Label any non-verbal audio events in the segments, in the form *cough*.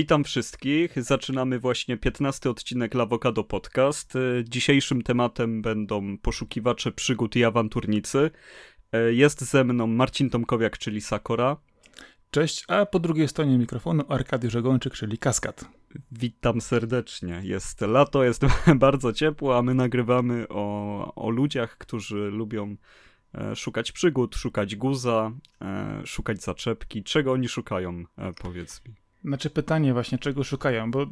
Witam wszystkich. Zaczynamy właśnie 15 odcinek Lawokado Podcast. Dzisiejszym tematem będą poszukiwacze przygód i awanturnicy. Jest ze mną Marcin Tomkowiak, czyli Sakora. Cześć, a po drugiej stronie mikrofonu Arkadiusz Żegończyk, czyli Kaskad. Witam serdecznie. Jest lato, jest *laughs* bardzo ciepło, a my nagrywamy o, o ludziach, którzy lubią e, szukać przygód, szukać guza, e, szukać zaczepki. Czego oni szukają, e, powiedz mi? Znaczy pytanie właśnie, czego szukają, bo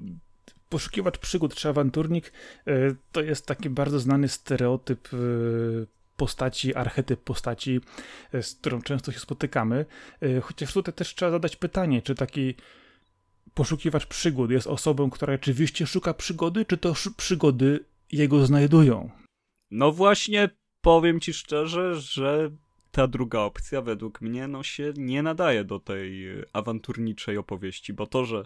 poszukiwacz przygód czy awanturnik to jest taki bardzo znany stereotyp postaci, archetyp postaci, z którą często się spotykamy. Chociaż tutaj też trzeba zadać pytanie, czy taki poszukiwacz przygód jest osobą, która rzeczywiście szuka przygody, czy to przygody jego znajdują? No właśnie, powiem ci szczerze, że ta druga opcja według mnie no się nie nadaje do tej awanturniczej opowieści, bo to, że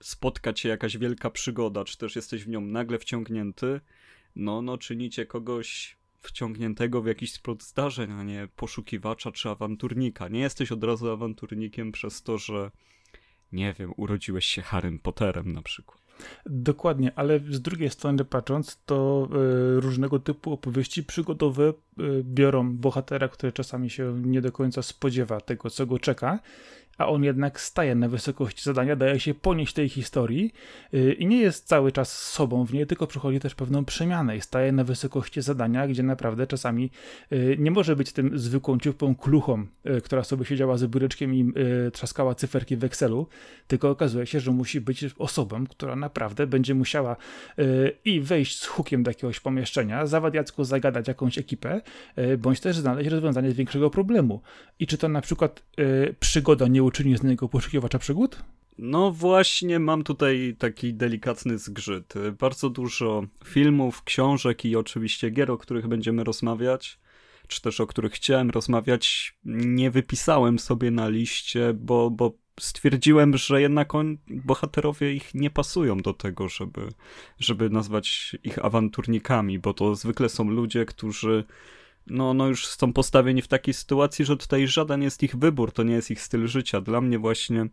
spotka cię jakaś wielka przygoda, czy też jesteś w nią nagle wciągnięty, no, no czynicie kogoś wciągniętego w jakiś splot zdarzeń, a nie poszukiwacza czy awanturnika. Nie jesteś od razu awanturnikiem przez to, że nie wiem, urodziłeś się Harrym Potterem na przykład. Dokładnie, ale z drugiej strony patrząc, to y, różnego typu opowieści przygodowe y, biorą bohatera, który czasami się nie do końca spodziewa tego, co go czeka a on jednak staje na wysokości zadania, daje się ponieść tej historii yy, i nie jest cały czas sobą w niej, tylko przychodzi też pewną przemianę i staje na wysokości zadania, gdzie naprawdę czasami yy, nie może być tym zwykłą ciupą kluchą, yy, która sobie siedziała z biureczkiem i y, trzaskała cyferki w Excelu, tylko okazuje się, że musi być osobą, która naprawdę będzie musiała y, i wejść z hukiem do jakiegoś pomieszczenia, zawadiacku zagadać jakąś ekipę, y, bądź też znaleźć rozwiązanie większego problemu. I czy to na przykład przygoda nie uczyni z niego poszukiwacza przygód? No właśnie, mam tutaj taki delikatny zgrzyt. Bardzo dużo filmów, książek i oczywiście gier, o których będziemy rozmawiać, czy też o których chciałem rozmawiać, nie wypisałem sobie na liście, bo, bo stwierdziłem, że jednak on, bohaterowie ich nie pasują do tego, żeby, żeby nazwać ich awanturnikami, bo to zwykle są ludzie, którzy no, no już są postawieni w takiej sytuacji, że tutaj żaden jest ich wybór, to nie jest ich styl życia. Dla mnie właśnie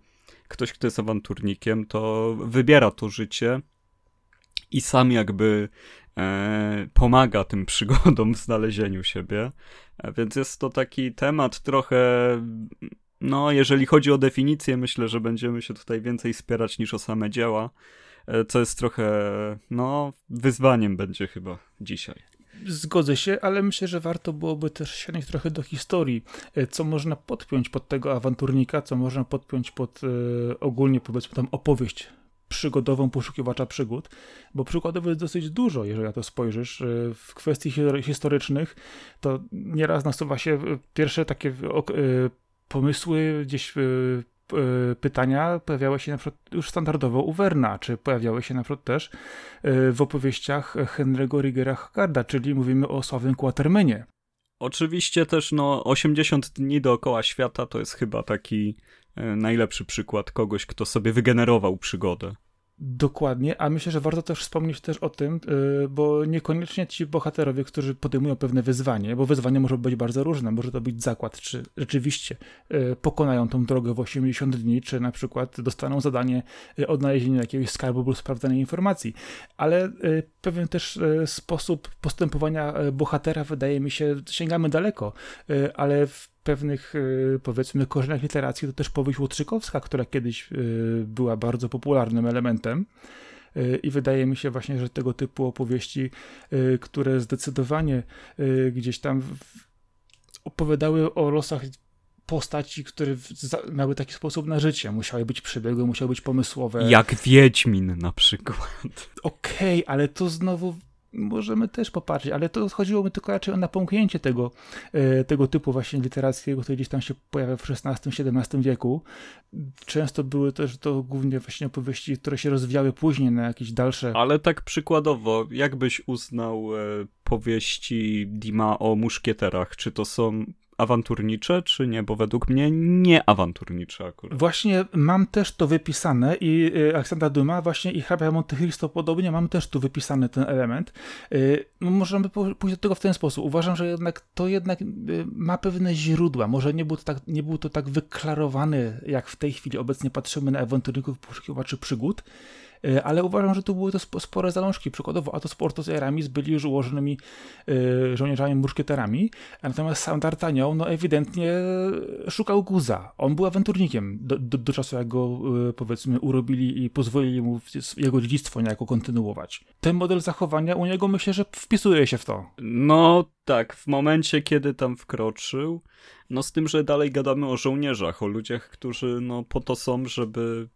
ktoś, kto jest awanturnikiem, to wybiera to życie i sam jakby e, pomaga tym przygodom w znalezieniu siebie. E, więc jest to taki temat trochę, no jeżeli chodzi o definicję, myślę, że będziemy się tutaj więcej spierać niż o same dzieła, e, co jest trochę, no, wyzwaniem będzie chyba dzisiaj. Zgodzę się, ale myślę, że warto byłoby też sięgnąć trochę do historii, e, co można podpiąć pod tego awanturnika, co można podpiąć pod e, ogólnie powiedzmy tam opowieść przygodową poszukiwacza przygód, bo przykładów jest dosyć dużo, jeżeli na to spojrzysz. E, w kwestii historycznych to nieraz nasuwa się pierwsze takie pomysły gdzieś E, pytania pojawiały się na przykład już standardowo u Werna, czy pojawiały się na przykład też e, w opowieściach Henry'ego Rigera Hackarda, czyli mówimy o sławnym Quatermenie. Oczywiście też no 80 dni dookoła świata to jest chyba taki e, najlepszy przykład kogoś, kto sobie wygenerował przygodę. Dokładnie, a myślę, że warto też wspomnieć też o tym, y, bo niekoniecznie ci bohaterowie, którzy podejmują pewne wyzwanie, bo wyzwanie może być bardzo różne, może to być zakład, czy rzeczywiście y, pokonają tą drogę w 80 dni, czy na przykład dostaną zadanie y, odnalezienia jakiegoś skarbu lub sprawdzenia informacji, ale pewien też sposób postępowania bohatera wydaje mi się, sięgamy daleko, ale w pewnych, y, powiedzmy, korzeniach literacji to też powieść Łotrzykowska, która kiedyś y, była bardzo popularnym elementem. Y, I wydaje mi się właśnie, że tego typu opowieści, które zdecydowanie gdzieś tam opowiadały o losach postaci, które miały taki sposób na życie. Musiały być przebiegłe, musiały być pomysłowe. Jak Wiedźmin na przykład. Okej, okay, ale to znowu możemy też popatrzeć, ale to chodziło mi tylko raczej o napomknięcie tego, e, tego typu właśnie literackiego, który gdzieś tam się pojawia w XVI-XVII wieku. Często były też to głównie właśnie opowieści, które się rozwijały później na jakieś dalsze... Ale tak przykładowo, jakbyś uznał e, powieści Dima o muszkieterach? Czy to są awanturnicze, czy nie? Bo według mnie nie awanturnicze akurat. Właśnie mam też to wypisane i y, Aleksandra Duma właśnie i hrabia Monte Cristo podobnie, mam też tu wypisany ten element. Y, no możemy pójść do tego w ten sposób. Uważam, że jednak to jednak y, ma pewne źródła. Może nie był to tak, nie był to tak wyklarowany, jak w tej chwili obecnie patrzymy na awanturników poszukiwaczy przygód, ale uważam, że tu były to spore zalążki. Przykładowo Atos Portos i Aramis byli już ułożonymi e, żołnierzami muszkieterami, natomiast sam D'Artagnan no ewidentnie szukał guza. On był awanturnikiem do, do, do czasu, jak go e, powiedzmy urobili i pozwolili mu jego dziedzictwo niejako kontynuować. Ten model zachowania u niego myślę, że wpisuje się w to. No tak, w momencie, kiedy tam wkroczył, no z tym, że dalej gadamy o żołnierzach, o ludziach, którzy no po to są, żeby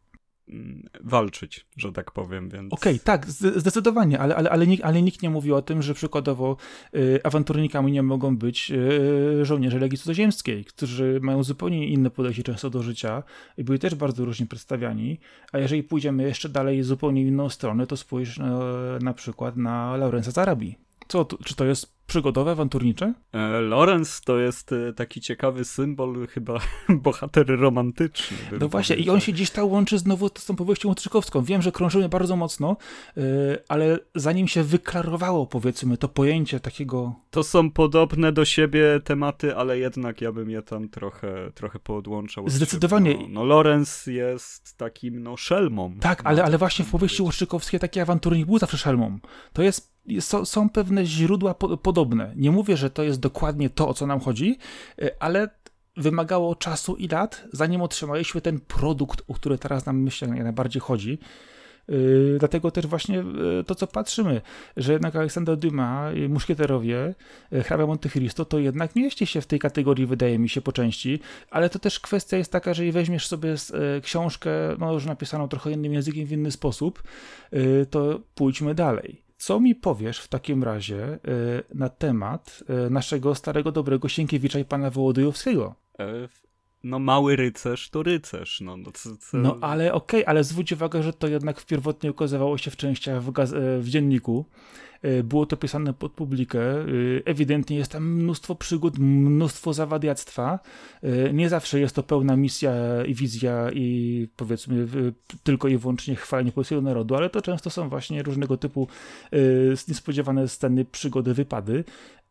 walczyć, że tak powiem, więc... Okej, okay, tak, zdecydowanie, ale, ale, ale, nikt, ale nikt nie mówi o tym, że przykładowo y, awanturnikami nie mogą być y, żołnierze Legii Cudzoziemskiej, którzy mają zupełnie inne podejście często do życia i byli też bardzo różnie przedstawiani, a jeżeli pójdziemy jeszcze dalej zupełnie inną stronę, to spójrz na, e, na przykład na Laurensa z Co, czy to jest przygodowe, awanturnicze? E, Lorenz to jest e, taki ciekawy symbol, chyba *laughs* bohater romantyczny. No właśnie, powiedział. i on się gdzieś tam łączy znowu z tą powieścią Łotrzykowską. Wiem, że krążymy bardzo mocno, e, ale zanim się wyklarowało, powiedzmy, to pojęcie takiego... To są podobne do siebie tematy, ale jednak ja bym je tam trochę, trochę poodłączał. Zdecydowanie. No, no Lorenz jest takim, no, szelmą. Tak, ale, ale właśnie w powieści Łotrzykowskiej taki awanturnik był zawsze szelmą. To jest są, są pewne źródła po, podobne. Nie mówię, że to jest dokładnie to, o co nam chodzi, e, ale wymagało czasu i lat, zanim otrzymaliśmy ten produkt, o który teraz nam myślę najbardziej chodzi. Yy, dlatego też właśnie yy, to, co patrzymy, że jednak Aleksander Dumas, Muszkieterowie, yy, hrabia Monte Cristo, to jednak mieści się w tej kategorii, wydaje mi się, po części, ale to też kwestia jest taka, że weźmiesz sobie yy, książkę, no już napisaną trochę innym językiem, w inny sposób, yy, to pójdźmy dalej. Co mi powiesz w takim razie y, na temat y, naszego starego, dobrego Sienkiewicza i pana Wołodyjowskiego? E, no mały rycerz to rycerz, no. No, co, co... no ale okej, okay, ale zwróć uwagę, że to jednak pierwotnie ukazywało się w częściach w, e, w dzienniku. E, było to pisane pod publikę. Ewidentnie jest tam mnóstwo przygód, mnóstwo zawadiactwa. Nie zawsze jest to pełna misja i wizja i powiedzmy tylko i wyłącznie chwalenie polskiego narodu, ale to często są właśnie różnego typu niespodziewane sceny, przygody, wypady.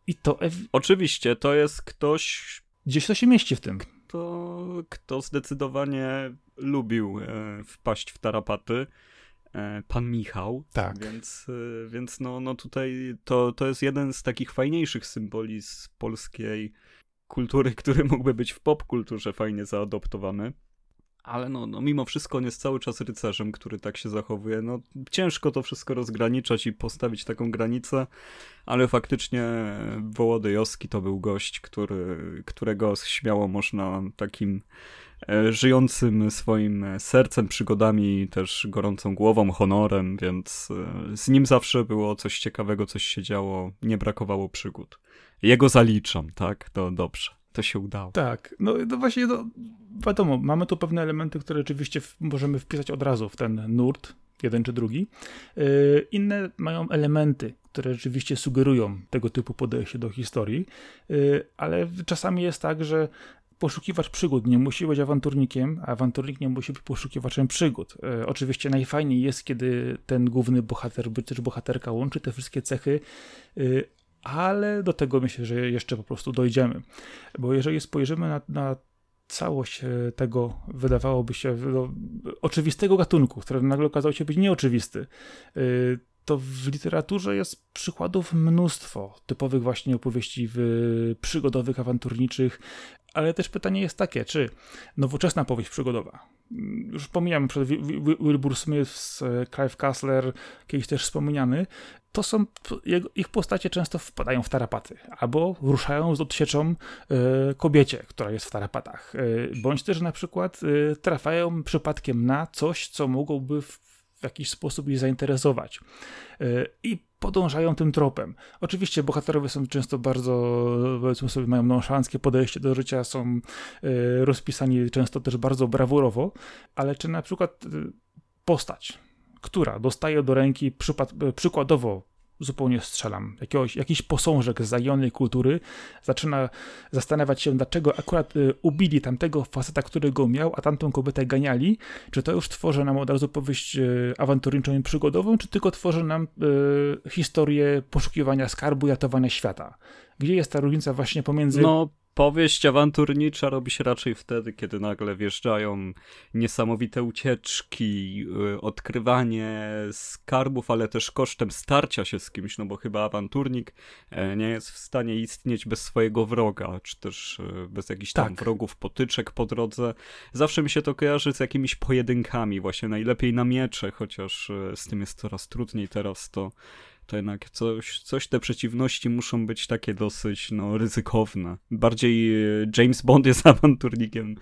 I to. Oczywiście, to jest ktoś. Gdzieś to się mieści w tym to kto zdecydowanie lubił e, wpaść w tarapaty. E, pan Michał. Tak. Więc, e, więc no, no tutaj to, to jest jeden z takich fajniejszych symboli z polskiej kultury, *laughs* który mógłby być w popkulturze fajnie zaadoptowany. Ale no, no mimo wszystko on jest cały czas rycerzem, który tak się zachowuje. No ciężko to wszystko rozgraniczać i postawić taką granicę, ale faktycznie Wołodyjowski to był gość, który, którego śmiało można takim e, żyjącym swoim sercem, przygodami, też gorącą głową, honorem, więc e, z nim zawsze było coś ciekawego, coś się działo, nie brakowało przygód. Jego zaliczam, tak? To dobrze to się udało. Tak, no, no właśnie, no, wiadomo, mamy tu pewne elementy, które rzeczywiście w, możemy wpisać od razu w ten nurt, jeden czy drugi. Yy, inne mają elementy, które rzeczywiście sugerują tego typu podejście do historii, yy, ale czasami jest tak, że poszukiwacz przygód nie musi być awanturnikiem, a awanturnik nie musi być poszukiwaczem przygód. E, oczywiście najfajniej jest, kiedy ten główny bohater, też bohaterka łączy te wszystkie cechy, e, ale do tego myślę, że jeszcze po prostu dojdziemy. Bo jeżeli spojrzymy na, na całość e, tego, wydawałoby się, oczywistego gatunku, który nagle okazał się być nieoczywisty, e, to w literaturze jest przykładów mnóstwo typowych właśnie opowieści przygodowych, awanturniczych, ale też pytanie jest takie, czy nowoczesna powieść przygodowa, już pomijam przed Wilbur Smith, Clive Kassler, kiedyś też wspomniany, to są, ich postacie często wpadają w tarapaty, albo ruszają z odsieczą y, kobiecie, która jest w tarapatach, y, bądź też na przykład y, trafiają przypadkiem na coś, co mogłoby w, w jakiś sposób ich zainteresować. I podążają tym tropem. Oczywiście bohaterowie są często bardzo, powiedzmy sobie, mają nonszalanckie podejście do życia, są rozpisani często też bardzo brawurowo, ale czy na przykład postać która dostaje do ręki przykładowo zupełnie strzelam, jakiegoś, jakiś posążek z zaginionej kultury zaczyna zastanawiać się, dlaczego akurat y, ubili tamtego faceta, który go miał, a tamtą kobietę ganiali, czy to już tworzy nam od razu powieść y, awanturniczą i przygodową, czy tylko tworzy nam y, historię poszukiwania skarbu i ratowania świata. Gdzie jest ta różnica właśnie pomiędzy... No, powieść awanturnicza robi się raczej wtedy, kiedy nagle wjeżdżają niesamowite ucieczki, y, odkrywanie skarbów, ale też kosztem starcia się z kimś, no bo chyba awanturnik e, nie jest w stanie istnieć bez swojego wroga, czy też e, bez jakichś tam Tak. wrogów, potyczek po drodze. Zawsze mi się to kojarzy z jakimiś pojedynkami, właśnie najlepiej na miecze, chociaż e, z tym jest coraz trudniej teraz, to to jednak coś, coś te przeciwności muszą być takie dosyć no, ryzykowne. Bardziej e, James Bond jest *laughs* awanturnikiem.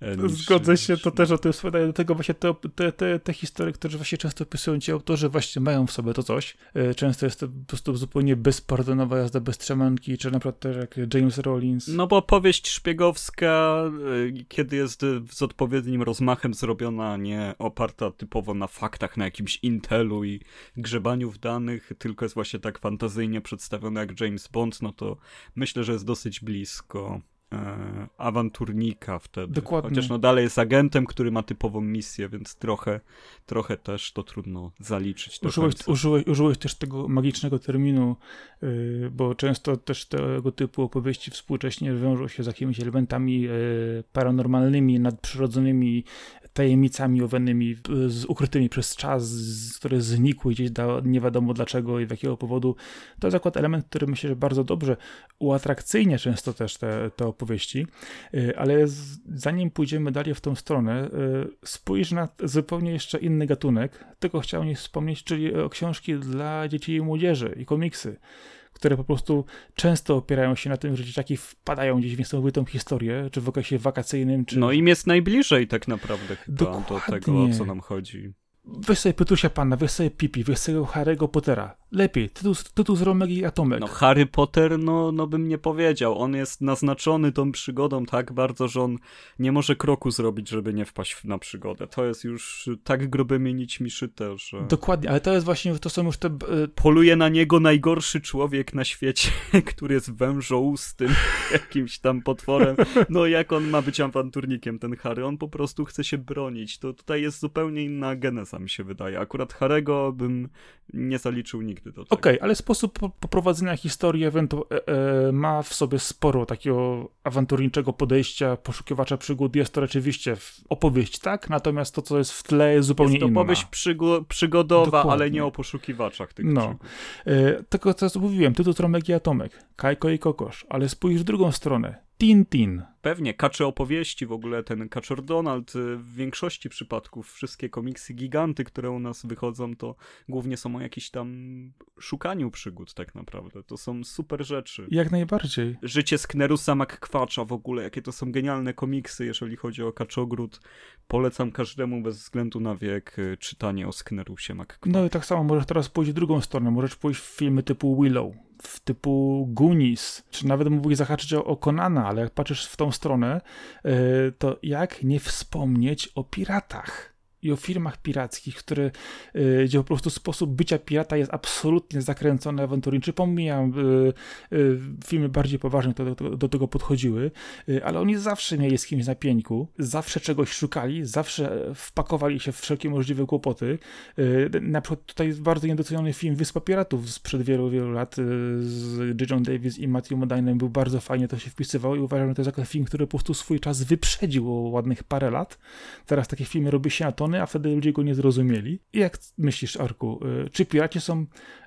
e, niż- Zgodzę się, niż- to też o tym wspominają. Do tego właśnie te, te, te, te historie, które właśnie często opisują ci autorzy, właśnie mają w sobie to coś. E, Często jest to po prostu zupełnie bezpardonowa jazda bez trzemanki, czy na przykład też jak James Rollins. No bo powieść szpiegowska, kiedy jest z odpowiednim rozmachem zrobiona, nie oparta typowo na faktach, na jakimś intelu i grzebaniu w danych, tylko jest właśnie tak fantazyjnie przedstawiona jak James Bond, no to myślę, że jest dosyć blisko e, awanturnika wtedy. Dokładnie. Chociaż no dalej jest agentem, który ma typową misję, więc trochę, trochę też to trudno zaliczyć Użyłeś, użyłeś, użyłeś też tego magicznego terminu, yy, bo często też tego typu opowieści współcześnie wiążą się z jakimiś elementami yy, paranormalnymi, nadprzyrodzonymi, tajemnicami owianymi, yy, z, ukrytymi przez czas, z, które znikły gdzieś da, nie wiadomo dlaczego i z jakiego powodu. To jest akurat element, który myślę, że bardzo dobrze uatrakcyjnia często też te, te opowieści, yy, ale zanim pójdziemy dalej w tą stronę, yy, spójrz na zupełnie jeszcze inny gatunek, tylko chciałem nie wspomnieć, czyli książki dla dzieci i młodzieży i komiksy, które po prostu często opierają się na tym, że dzieciaki wpadają gdzieś w niesamowitą historię, czy w okresie wakacyjnym, czy... No im jest najbliżej tak naprawdę chyba do Dokładnie. tego, o co nam chodzi. Weź sobie Pytusia Pana, weź sobie Pipi, weź sobie Harry'ego Pottera. Lepiej, tytuł, tytuł z Romek i Atomek. No Harry Potter, no, no bym nie powiedział. On jest naznaczony tą przygodą tak bardzo, że on nie może kroku zrobić, żeby nie wpaść na przygodę. To jest już tak grubymi nićmi szyte, że Dokładnie, ale to jest właśnie, to są już te... e, poluje na niego najgorszy człowiek na świecie, *laughs* który jest wężoustym *laughs* jakimś tam potworem. No jak on ma być awanturnikiem, ten Harry? On po prostu chce się bronić. To tutaj jest zupełnie inna geneza, mi się wydaje. Akurat Harego bym nie zaliczył nigdy do tego. Okej, ale sposób po- poprowadzenia historii ewentu- e, e, ma w sobie sporo takiego awanturniczego podejścia, poszukiwacza przygód. Jest to rzeczywiście opowieść, tak? Natomiast to, co jest w tle, jest zupełnie Jest to inna. opowieść przygo- przygodowa, Dokładnie. ale nie o poszukiwaczach tych No. E, Tylko co mówiłem, tytuł Trąbek i Atomek, Kajko i Kokosz, ale spójrz w drugą stronę. Tintin. Pewnie, kacze opowieści w ogóle, ten Kaczor Donald, y, w większości przypadków wszystkie komiksy giganty, które u nas wychodzą, to głównie są o jakichś tam szukaniu przygód tak naprawdę. To są super rzeczy. Jak najbardziej. Życie Sknerusa McQuatcha w ogóle, jakie to są genialne komiksy, jeżeli chodzi o Kaczogród. Polecam każdemu bez względu na wiek y, czytanie o Sknerusie McQuatchu. No i tak samo możesz teraz pójść w drugą stronę. Możesz pójść w filmy typu Willow, w typu Goonies, czy nawet mógłbyś zahaczyć o, o Conana, ale jak patrzysz w tą stronę, e, to jak nie wspomnieć o piratach i o filmach pirackich, które, e, gdzie po prostu sposób bycia pirata jest absolutnie zakręcony, awanturniczy. Pomijam, e, e, filmy bardziej poważne do, do, do tego podchodziły, ale oni zawsze mieli z kimś na pieńku, zawsze czegoś szukali, zawsze wpakowali się w wszelkie możliwe kłopoty. Na przykład tutaj jest bardzo niedoceniony film Wyspa Piratów sprzed wielu, wielu lat z John Davis i Matthew Modinem. Był bardzo fajnie to się wpisywał i uważam, że to jest taki film, który po prostu swój czas wyprzedził o ładnych parę lat. Teraz takie filmy robi się na tony, a wtedy ludzie go nie zrozumieli. I jak myślisz, Arku, e, czy piraci są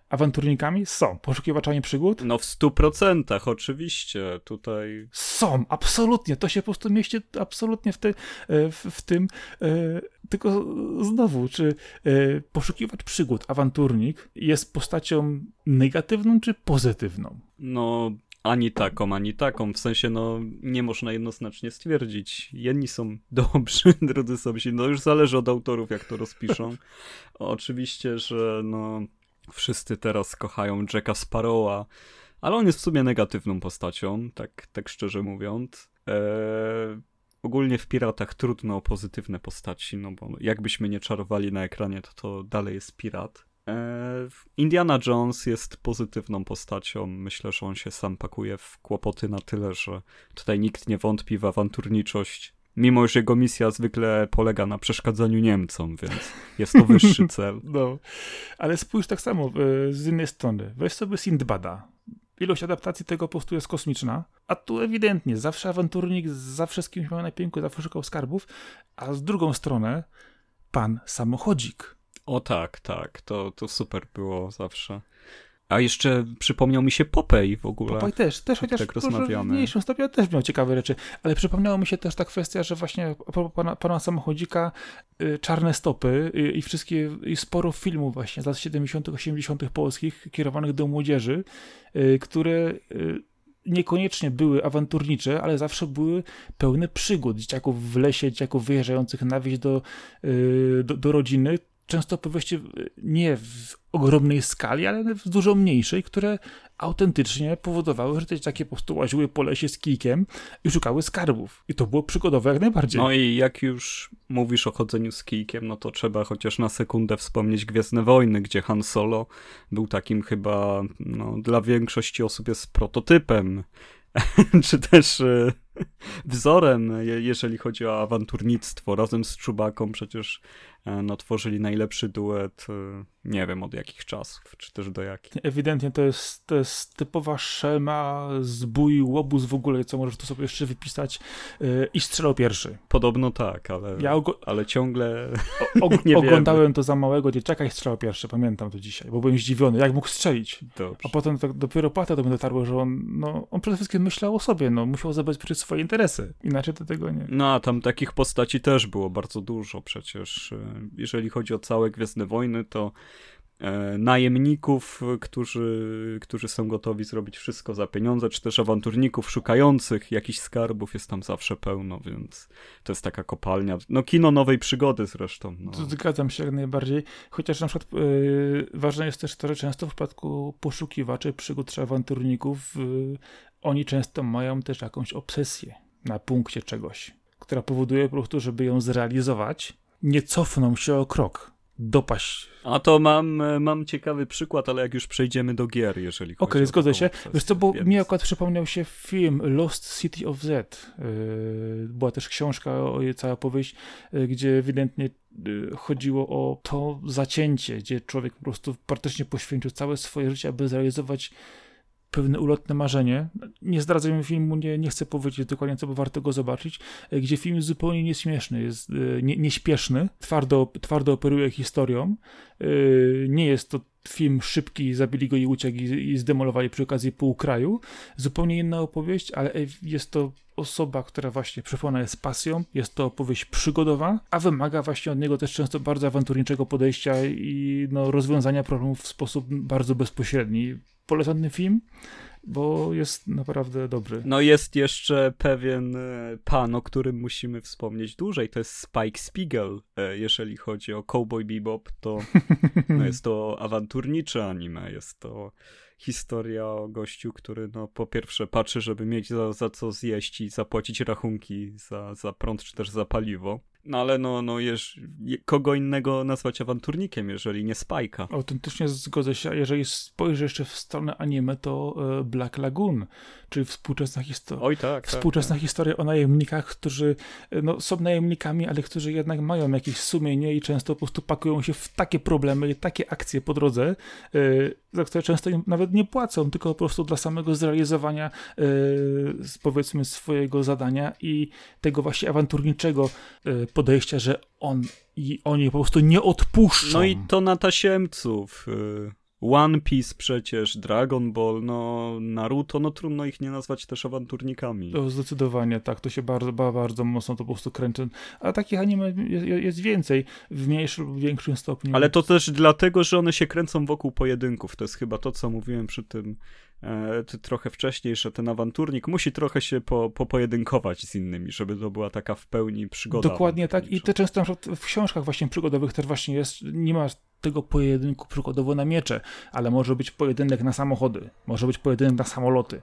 awanturnikami? Są. Poszukiwaczami przygód? No w stu procentach, oczywiście. Tutaj Są, absolutnie. To się po prostu mieści absolutnie w, ty, e, w, w tym. e, Tylko znowu, czy e, poszukiwacz przygód, awanturnik jest postacią negatywną czy pozytywną? No, ani taką, ani taką. W sensie, no, nie można jednoznacznie stwierdzić. Jedni są *laughs* dobrzy, drudzy są źli. No, już zależy od autorów, jak to rozpiszą. *laughs* Oczywiście, że no, wszyscy teraz kochają Jacka Sparrowa, ale on jest w sumie negatywną postacią, tak, tak szczerze mówiąc. Eee, ogólnie w Piratach trudno o pozytywne postaci, no bo jakbyśmy nie czarowali na ekranie, to to dalej jest pirat. E, Indiana Jones jest pozytywną postacią. Myślę, że on się sam pakuje w kłopoty na tyle, że tutaj nikt nie wątpi w awanturniczość. Mimo, że jego misja zwykle polega na przeszkadzaniu Niemcom, więc jest to wyższy *laughs* cel. No, ale spójrz tak samo e, z innej strony. Weź sobie Sindbada. Ilość adaptacji tego po prostu jest kosmiczna, a tu ewidentnie zawsze awanturnik, zawsze z kimś miał na pięku, zawsze szukał skarbów, a z drugą stronę pan samochodzik. O tak, tak, to, to super było zawsze. A jeszcze przypomniał mi się Popej w ogóle. Popej też, też chociaż tak w mniejszym stopniu też miał ciekawe rzeczy, ale przypomniało mi się też ta kwestia, że właśnie pana, pana samochodzika, y, czarne stopy y, i wszystkie, i sporo filmów właśnie z lat 70 80 polskich kierowanych do młodzieży, y, które niekoniecznie były awanturnicze, ale zawsze były pełne przygód. Dzieciaków w lesie, dzieciaków wyjeżdżających na wieś do, do, do rodziny często opowieści nie w ogromnej skali, ale w dużo mniejszej, które autentycznie powodowały, że te takie po prostu łaziły po lesie z kijkiem i szukały skarbów. I to było przygodowe jak najbardziej. No i jak już mówisz o chodzeniu z kijkiem, no to trzeba chociaż na sekundę wspomnieć Gwiezdne Wojny, gdzie Han Solo był takim chyba, no, dla większości osób jest prototypem *laughs* czy też e, wzorem, jeżeli chodzi o awanturnictwo. Razem z Czubaką przecież no, tworzyli najlepszy duet, e, nie wiem od jakich czasów, czy też do jakich. Ewidentnie to jest, to jest typowa szema, zbój, łobuz w ogóle, co możesz tu sobie jeszcze wypisać e, i strzelał pierwszy. Podobno tak, ale, ja ale ciągle o, *laughs* o, nie Oglądałem wiemy. to za małego dzieciaka i strzelał pierwszy, pamiętam to dzisiaj, bo byłem zdziwiony, jak mógł strzelić. Dobrze. A potem tak dopiero potem do mnie dotarło, że on, no, on przede wszystkim myślał o sobie, no, musiał zabezpieczyć swoje interesy, inaczej to tego nie. No, a tam takich postaci też było bardzo dużo przecież jeżeli chodzi o całe Gwiezdne Wojny, to e, najemników, którzy, którzy są gotowi zrobić wszystko za pieniądze, czy też awanturników szukających jakichś skarbów jest tam zawsze pełno, więc to jest taka kopalnia. No kino nowej przygody zresztą. No. Zgadzam się jak najbardziej, chociaż na przykład yy, ważne jest też to, że często w przypadku poszukiwaczy przygód czy awanturników yy, oni często mają też jakąś obsesję na punkcie czegoś, która powoduje po prostu, żeby ją zrealizować, nie cofną się o krok, dopaść. A to mam, mam ciekawy przykład, ale jak już przejdziemy do gier, jeżeli chodzi Okej, okay, zgodzę się. Wiesz co, bo więc... mi akurat przypomniał się film Lost City of Z. Yy, była też książka, cała powieść, yy, gdzie ewidentnie yy, chodziło o to zacięcie, gdzie człowiek po prostu praktycznie poświęcił całe swoje życie, aby zrealizować pewne ulotne marzenie. Nie zdradzę filmu, nie, nie chcę powiedzieć dokładnie, co by warto go zobaczyć, e, gdzie film jest zupełnie nieśmieszny, jest e, nie, nieśpieszny, twardo, twardo operuje historią. E, nie jest to film szybki, zabili go i uciekł i, i zdemolowali przy okazji pół kraju. Zupełnie inna opowieść, ale jest to osoba, która właśnie przepłona jest pasją, jest to opowieść przygodowa, a wymaga właśnie od niego też często bardzo awanturniczego podejścia i no, rozwiązania problemów w sposób bardzo bezpośredni polecam ten film, bo jest naprawdę dobry. No jest jeszcze pewien e, pan, o którym musimy wspomnieć dłużej, to jest Spike Spiegel. E, jeżeli chodzi o Cowboy Bebop, to *laughs* no jest to awanturnicze anime, jest to historia o gościu, który no po pierwsze patrzy, żeby mieć za, za co zjeść i zapłacić rachunki za, za prąd czy też za paliwo. No ale no, no jeż, kogo innego nazwać awanturnikiem, jeżeli nie Spajka. Autentycznie zgodzę się, a jeżeli spojrzysz jeszcze w stronę anime, to e, Black Lagoon, czyli współczesna historia. Oj tak. Współczesna tak, historia o najemnikach, którzy e, no, są najemnikami, ale którzy jednak mają jakieś sumienie i często po prostu pakują się w takie problemy i takie akcje po drodze, yy, za które często im nawet nie płacą, tylko po prostu dla samego zrealizowania yy, powiedzmy swojego zadania i tego właśnie awanturniczego yy, podejścia, że on i oni po prostu nie odpuszczą. No i to na tasiemców. Y, One Piece przecież, Dragon Ball, no Naruto, no trudno ich nie nazwać też awanturnikami. To zdecydowanie tak, to się bardzo, bardzo mocno to po prostu kręci. A takich anime jest, jest więcej, w mniejszym lub większym stopniu. Ale to też dlatego, że one się kręcą wokół pojedynków. To jest chyba to, co mówiłem przy tym trochę wcześniej, że ten awanturnik musi trochę się po, popojedynkować z innymi, żeby to była taka w pełni przygoda. Dokładnie tak i to często w książkach właśnie przygodowych też właśnie jest, nie ma tego pojedynku przykładowo na miecze, ale może być pojedynek na samochody, może być pojedynek na samoloty.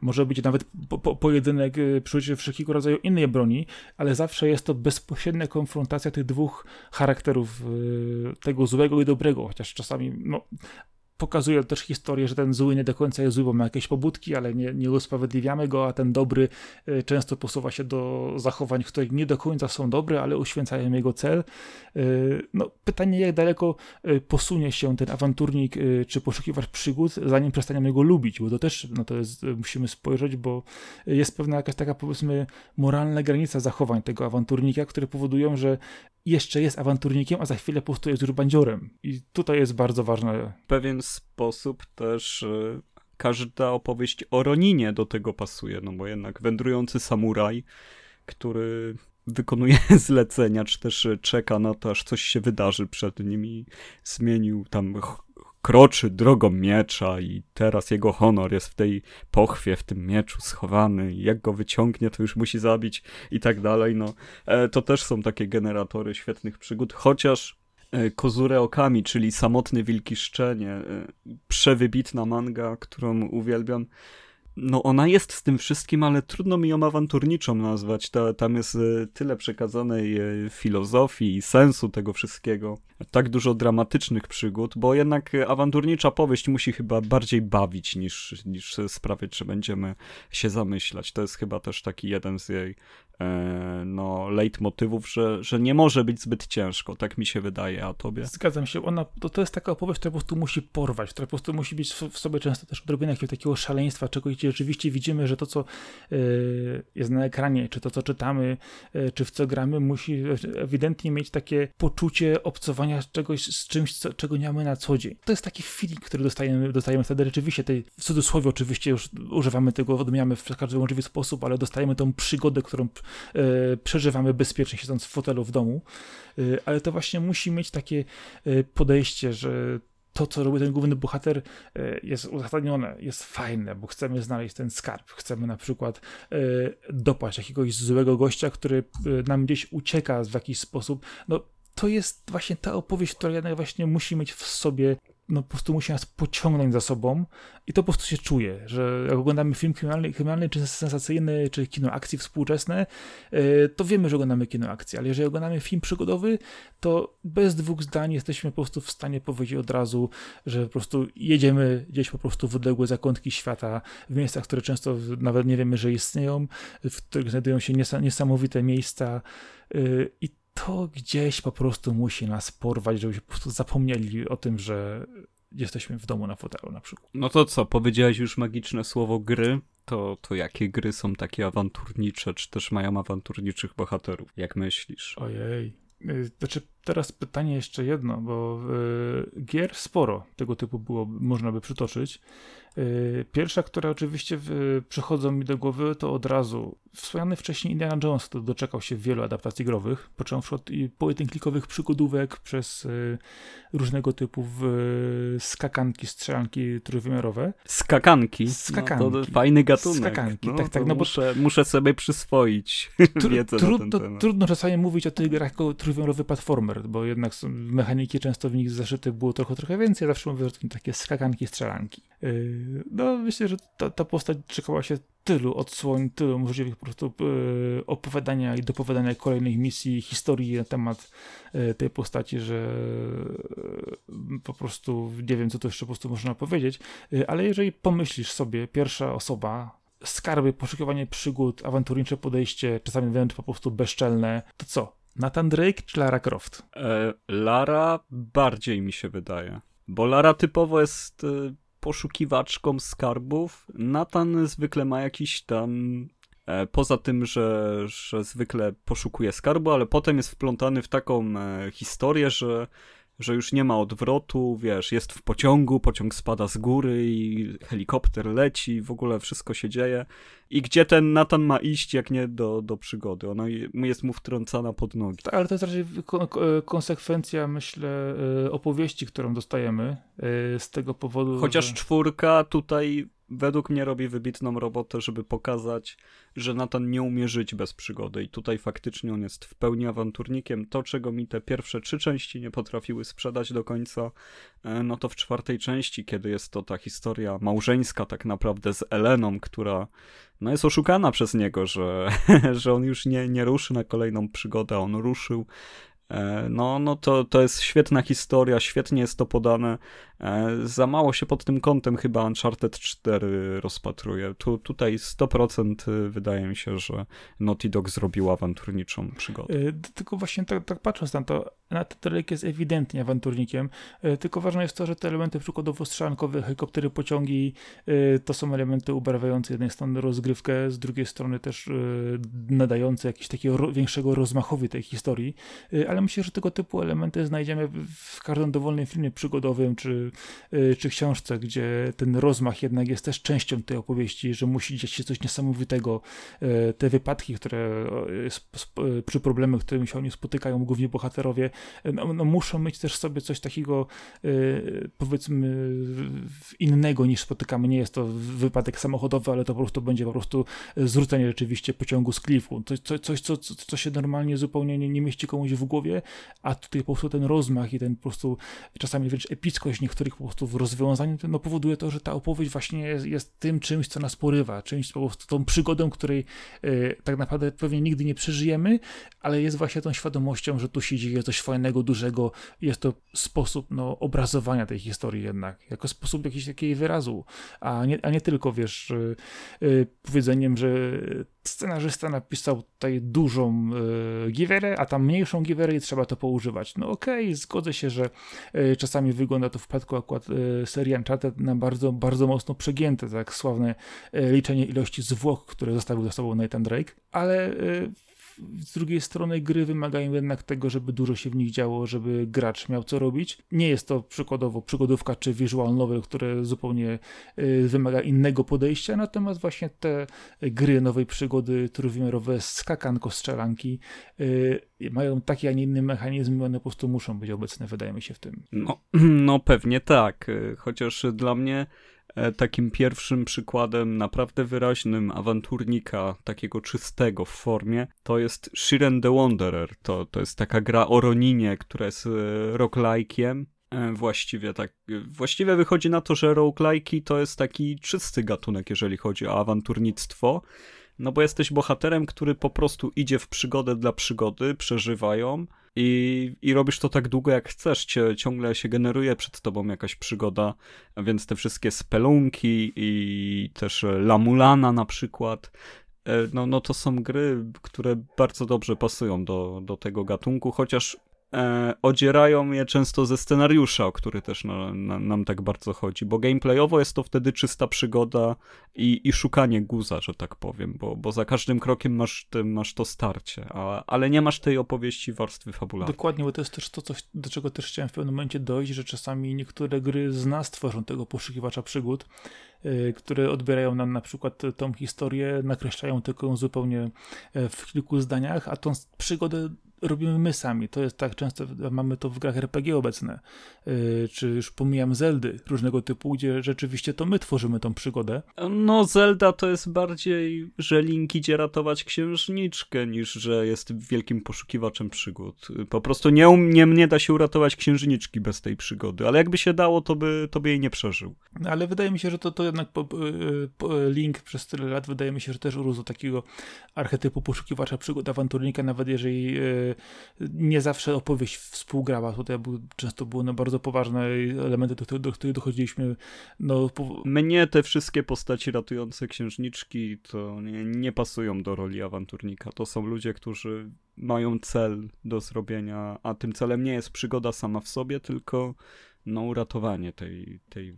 może być nawet po, po, pojedynek y, przy użyciu wszelkiego rodzaju innej broni, ale zawsze jest to bezpośrednia konfrontacja tych dwóch charakterów, y, tego złego i dobrego, chociaż czasami no, pokazują też historię, że ten zły nie do końca jest zły, bo ma jakieś pobudki, ale nie, nie usprawiedliwiamy go, a ten dobry y, często posuwa się do zachowań, które nie do końca są dobre, ale uświęcają jego cel. Y, no, pytanie, jak daleko y, posunie się ten awanturnik czy poszukiwacz przygód, zanim przestaniemy go lubić, bo to też no to jest, musimy spojrzeć, bo jest pewna jakaś taka powiedzmy moralna granica zachowań tego awanturnika, które powodują, że jeszcze jest awanturnikiem, a za chwilę po prostu jest już bandziorem. I tutaj jest bardzo ważne. W pewien sposób też y, każda opowieść o Roninie do tego pasuje, no bo jednak wędrujący samuraj, który wykonuje *laughs* zlecenia, czy też czeka na to, aż coś się wydarzy przed nim i zmienił tam kroczy drogą miecza i teraz jego honor jest w tej pochwie, w tym mieczu schowany i jak go wyciągnie, to już musi zabić i tak dalej, no. E, to też są takie generatory świetnych przygód, chociaż e, Kozure Okami, czyli Samotny Wilki Szczenie, e, przewybitna manga, którą uwielbiam, no ona jest z tym wszystkim, ale trudno mi ją awanturniczą nazwać. Ta, tam jest e, tyle przekazanej e, filozofii i sensu tego wszystkiego. Tak dużo dramatycznych przygód, bo jednak awanturnicza powieść musi chyba bardziej bawić niż, niż sprawiać, że będziemy się zamyślać. To jest chyba też taki jeden z jej E, no, leitmotywów, że, że nie może być zbyt ciężko, tak mi się wydaje, a tobie? Zgadzam się, ona, to, to jest taka opowieść, która po prostu musi porwać, która po prostu musi być w, sobie często też odrobinę jakiegoś takiego szaleństwa, czegoś, gdzie rzeczywiście widzimy, że to, co y, jest na ekranie, czy to, co czytamy, y, czy w co gramy, musi ewidentnie mieć takie poczucie obcowania z czegoś, z czymś, co, czego nie mamy na co dzień. To jest taki feeling, który dostajemy, dostajemy wtedy rzeczywiście, tej, w cudzysłowie oczywiście już używamy tego, odmieniamy w każdy możliwy sposób, ale dostajemy tą przygodę, którą E, przeżywamy bezpiecznie siedząc w fotelu w domu, e, ale to właśnie musi mieć takie e, podejście, że to, co robi ten główny bohater, jest uzasadnione, jest fajne, bo chcemy znaleźć ten skarb. Chcemy na przykład dopaść jakiegoś złego gościa, który nam gdzieś ucieka w jakiś sposób. No, to jest właśnie ta opowieść, która jednak właśnie musi mieć w sobie no po prostu musi nas pociągnąć za sobą i to po prostu się czuje, że jak oglądamy film kryminalny, kryminalny czy sensacyjny, czy kino akcji współczesne, e, to wiemy, że oglądamy kino akcji, ale jeżeli oglądamy film przygodowy, to bez dwóch zdań jesteśmy po prostu w stanie powiedzieć od razu, że po prostu jedziemy gdzieś po prostu w odległe zakątki świata, w miejscach, które często nawet nie wiemy, że istnieją, w których znajdują się niesamowite miejsca e, i to gdzieś po prostu musi nas porwać, żebyśmy po prostu zapomnieli o tym, że jesteśmy w domu na fotelu na przykład. No to co, powiedziałeś już magiczne słowo gry, to, to jakie gry są takie awanturnicze, czy też mają awanturniczych bohaterów, jak myślisz? Ojej. Y, znaczy, teraz pytanie jeszcze jedno, bo y, gier sporo tego typu było, można by przytoczyć. Y, pierwsza, która oczywiście przychodzą mi do głowy, to od razu wspomniany wcześniej Indiana Jones, który doczekał się wielu adaptacji growych, począwszy od pojedynklikowych przygodówek przez y, różnego typu skakanki, strzelanki trójwymiarowe. Skakanki? Skakanki. No, to fajny gatunek. Skakanki, no, tak, tak. No muszę, bo... muszę sobie przyswoić tr wiedzę trudno, na ten Trudno czasami mówić o tych grach jako trójwymiarowy platformer, bo jednak mechaniki często w nich zaszytych było trochę, trochę więcej. Zawsze mówię, że to takie skakanki, strzelanki. Yy, no myślę, że ta, ta postać czekała się tylu odsłoń, tylu możliwych po prostu yy, opowiadania i dopowiadania kolejnych misji, historii na temat yy, tej postaci, że po prostu nie wiem, co to jeszcze po prostu można powiedzieć, ale jeżeli pomyślisz sobie, pierwsza osoba, skarby, poszukiwanie przygód, awanturnicze podejście, czasami wręcz po prostu bezczelne, to co? Nathan Drake czy Lara Croft? E, Lara bardziej mi się wydaje. Bo Lara typowo jest poszukiwaczką skarbów. Nathan zwykle ma jakiś tam. E, poza tym, że, że zwykle poszukuje skarbu, ale potem jest wplątany w taką e, historię, że że już nie ma odwrotu, wiesz, jest w pociągu, pociąg spada z góry i helikopter leci, w ogóle wszystko się dzieje. I gdzie ten Nathan ma iść, jak nie do, do przygody? Ona jest mu wtrącana pod nogi. Tak, ale to jest raczej konsekwencja, myślę, e, opowieści, którą dostajemy e, z tego powodu. Chociaż że... czwórka tutaj według mnie robi wybitną robotę, żeby pokazać, że Nathan nie umie żyć bez przygody i tutaj faktycznie on jest w pełni awanturnikiem. To, czego mi te pierwsze trzy części nie potrafiły sprzedać do końca, e, no to w czwartej części, kiedy jest to ta historia małżeńska tak naprawdę z Eleną, która no jest oszukana przez niego, że, *laughs* że on już nie, nie ruszy na kolejną przygodę, on ruszył E, no, no to, to jest świetna historia, świetnie jest to podane. E, za mało się pod tym kątem chyba Uncharted 4 rozpatruje. Tu, tutaj 100% wydaje mi się, że Naughty Dog zrobił awanturniczą przygodę. E, tylko właśnie tak, tak patrząc na to, Natterlake jest ewidentnie awanturnikiem, tylko ważne jest to, że te elementy przykładowo strzelankowe, helikoptery, pociągi, to są elementy ubarwiające z jednej strony rozgrywkę, z drugiej strony też nadające jakiegoś takiego większego rozmachowi tej historii, ale myślę, że tego typu elementy znajdziemy w każdym dowolnym filmie przygodowym czy, y, czy książce, gdzie ten rozmach jednak jest też częścią tej opowieści, że musi dziać się coś niesamowitego. Y, te wypadki, które y, przy problemach, którymi się oni spotykają, głównie bohaterowie, no, no muszą mieć też sobie coś takiego powiedzmy innego niż spotykamy. Nie jest to wypadek samochodowy, ale to po prostu będzie po prostu zrzucenie rzeczywiście pociągu z klifu. Coś, coś co, co się normalnie zupełnie nie, nie mieści komuś w głowie a tutaj po prostu ten rozmach i ten po prostu czasami wręcz epickość niektórych po prostu w rozwiązaniu no, powoduje to, że ta opowieść właśnie jest, jest tym czymś, co nas porywa, czymś po prostu tą przygodą, której y, tak naprawdę pewnie nigdy nie przeżyjemy, ale jest właśnie tą świadomością, że tu się dzieje coś fajnego, dużego. Jest to sposób no, obrazowania tej historii jednak, jako sposób jakiś takiego wyrazu, a nie, a nie tylko, wiesz, y, y, powiedzeniem, że scenarzysta napisał tutaj dużą y, giwerę, a tam mniejszą giwerę i trzeba to poużywać. No okej, okay, zgodzę się, że y, czasami wygląda to w przypadku akurat y, serii Uncharted na bardzo, bardzo mocno przegięte, tak sławne liczenie ilości zwłok, które zostawił za sobą Nathan Drake, ale z drugiej strony gry wymagają jednak tego, żeby dużo się w nich działo, żeby gracz miał co robić. Nie jest to przykładowo przygodówka czy visual novel, które zupełnie y, wymaga innego podejścia, natomiast właśnie te gry nowej przygody trójwymiarowe, skakanko, strzelanki y, mają taki, a nie inny mechanizm i one po prostu muszą być obecne, wydaje mi się, w tym. No, *clears throat* no pewnie tak, chociaż dla mnie takim pierwszym przykładem naprawdę wyraźnym awanturnika, takiego czystego w formie, to jest Shiren the Wanderer. To, to jest taka gra o Roninie, która jest e, roguelike'iem. E, właściwie tak, właściwie wychodzi na to, że roguelike'i to jest taki czysty gatunek, jeżeli chodzi o awanturnictwo. No bo jesteś bohaterem, który po prostu idzie w przygodę dla przygody, przeżywają i, i robisz to tak długo jak chcesz. Cie, ciągle się generuje przed tobą jakaś przygoda, więc te wszystkie spelunki i też Lamulana na przykład, e, no, no to są gry, które bardzo dobrze pasują do, do tego gatunku, chociaż e, odzierają je często ze scenariusza, o który też na, na, nam tak bardzo chodzi, bo gameplayowo jest to wtedy czysta przygoda i, i szukanie guza, że tak powiem, bo, bo za każdym krokiem masz, ty, masz to starcie, a, ale nie masz tej opowieści warstwy fabularnej. Dokładnie, bo to jest też to, coś, do czego też chciałem w pewnym momencie dojść, że czasami niektóre gry z nas tworzą tego poszukiwacza przygód, yy, które odbierają nam na przykład tą historię, nakreślają tylko ją zupełnie e, w kilku zdaniach, a tą przygodę robimy my sami. To jest tak często, mamy to w grach RPG obecne, yy, czy już pomijam Zeldy różnego typu, gdzie rzeczywiście to my tworzymy tą przygodę. No Zelda to jest bardziej, że Link idzie ratować księżniczkę, niż że jest wielkim poszukiwaczem przygód. Po prostu nie, nie, nie da się uratować księżniczki bez tej przygody, ale jakby się dało, to by, to by jej nie przeżył. No, ale wydaje mi się, że to, to jednak po, po, Link przez tyle lat, wydaje mi się, że też urósł takiego archetypu poszukiwacza przygód, awanturnika, nawet jeżeli nie zawsze opowieść współgrała. Tutaj często były no bardzo poważne elementy, do, do których dochodziliśmy. No, po... Mnie te wszystkie postaci ratujące księżniczki to nie, nie pasują do roli awanturnika. To są ludzie, którzy mają cel do zrobienia, a tym celem nie jest przygoda sama w sobie, tylko no, uratowanie tej, tej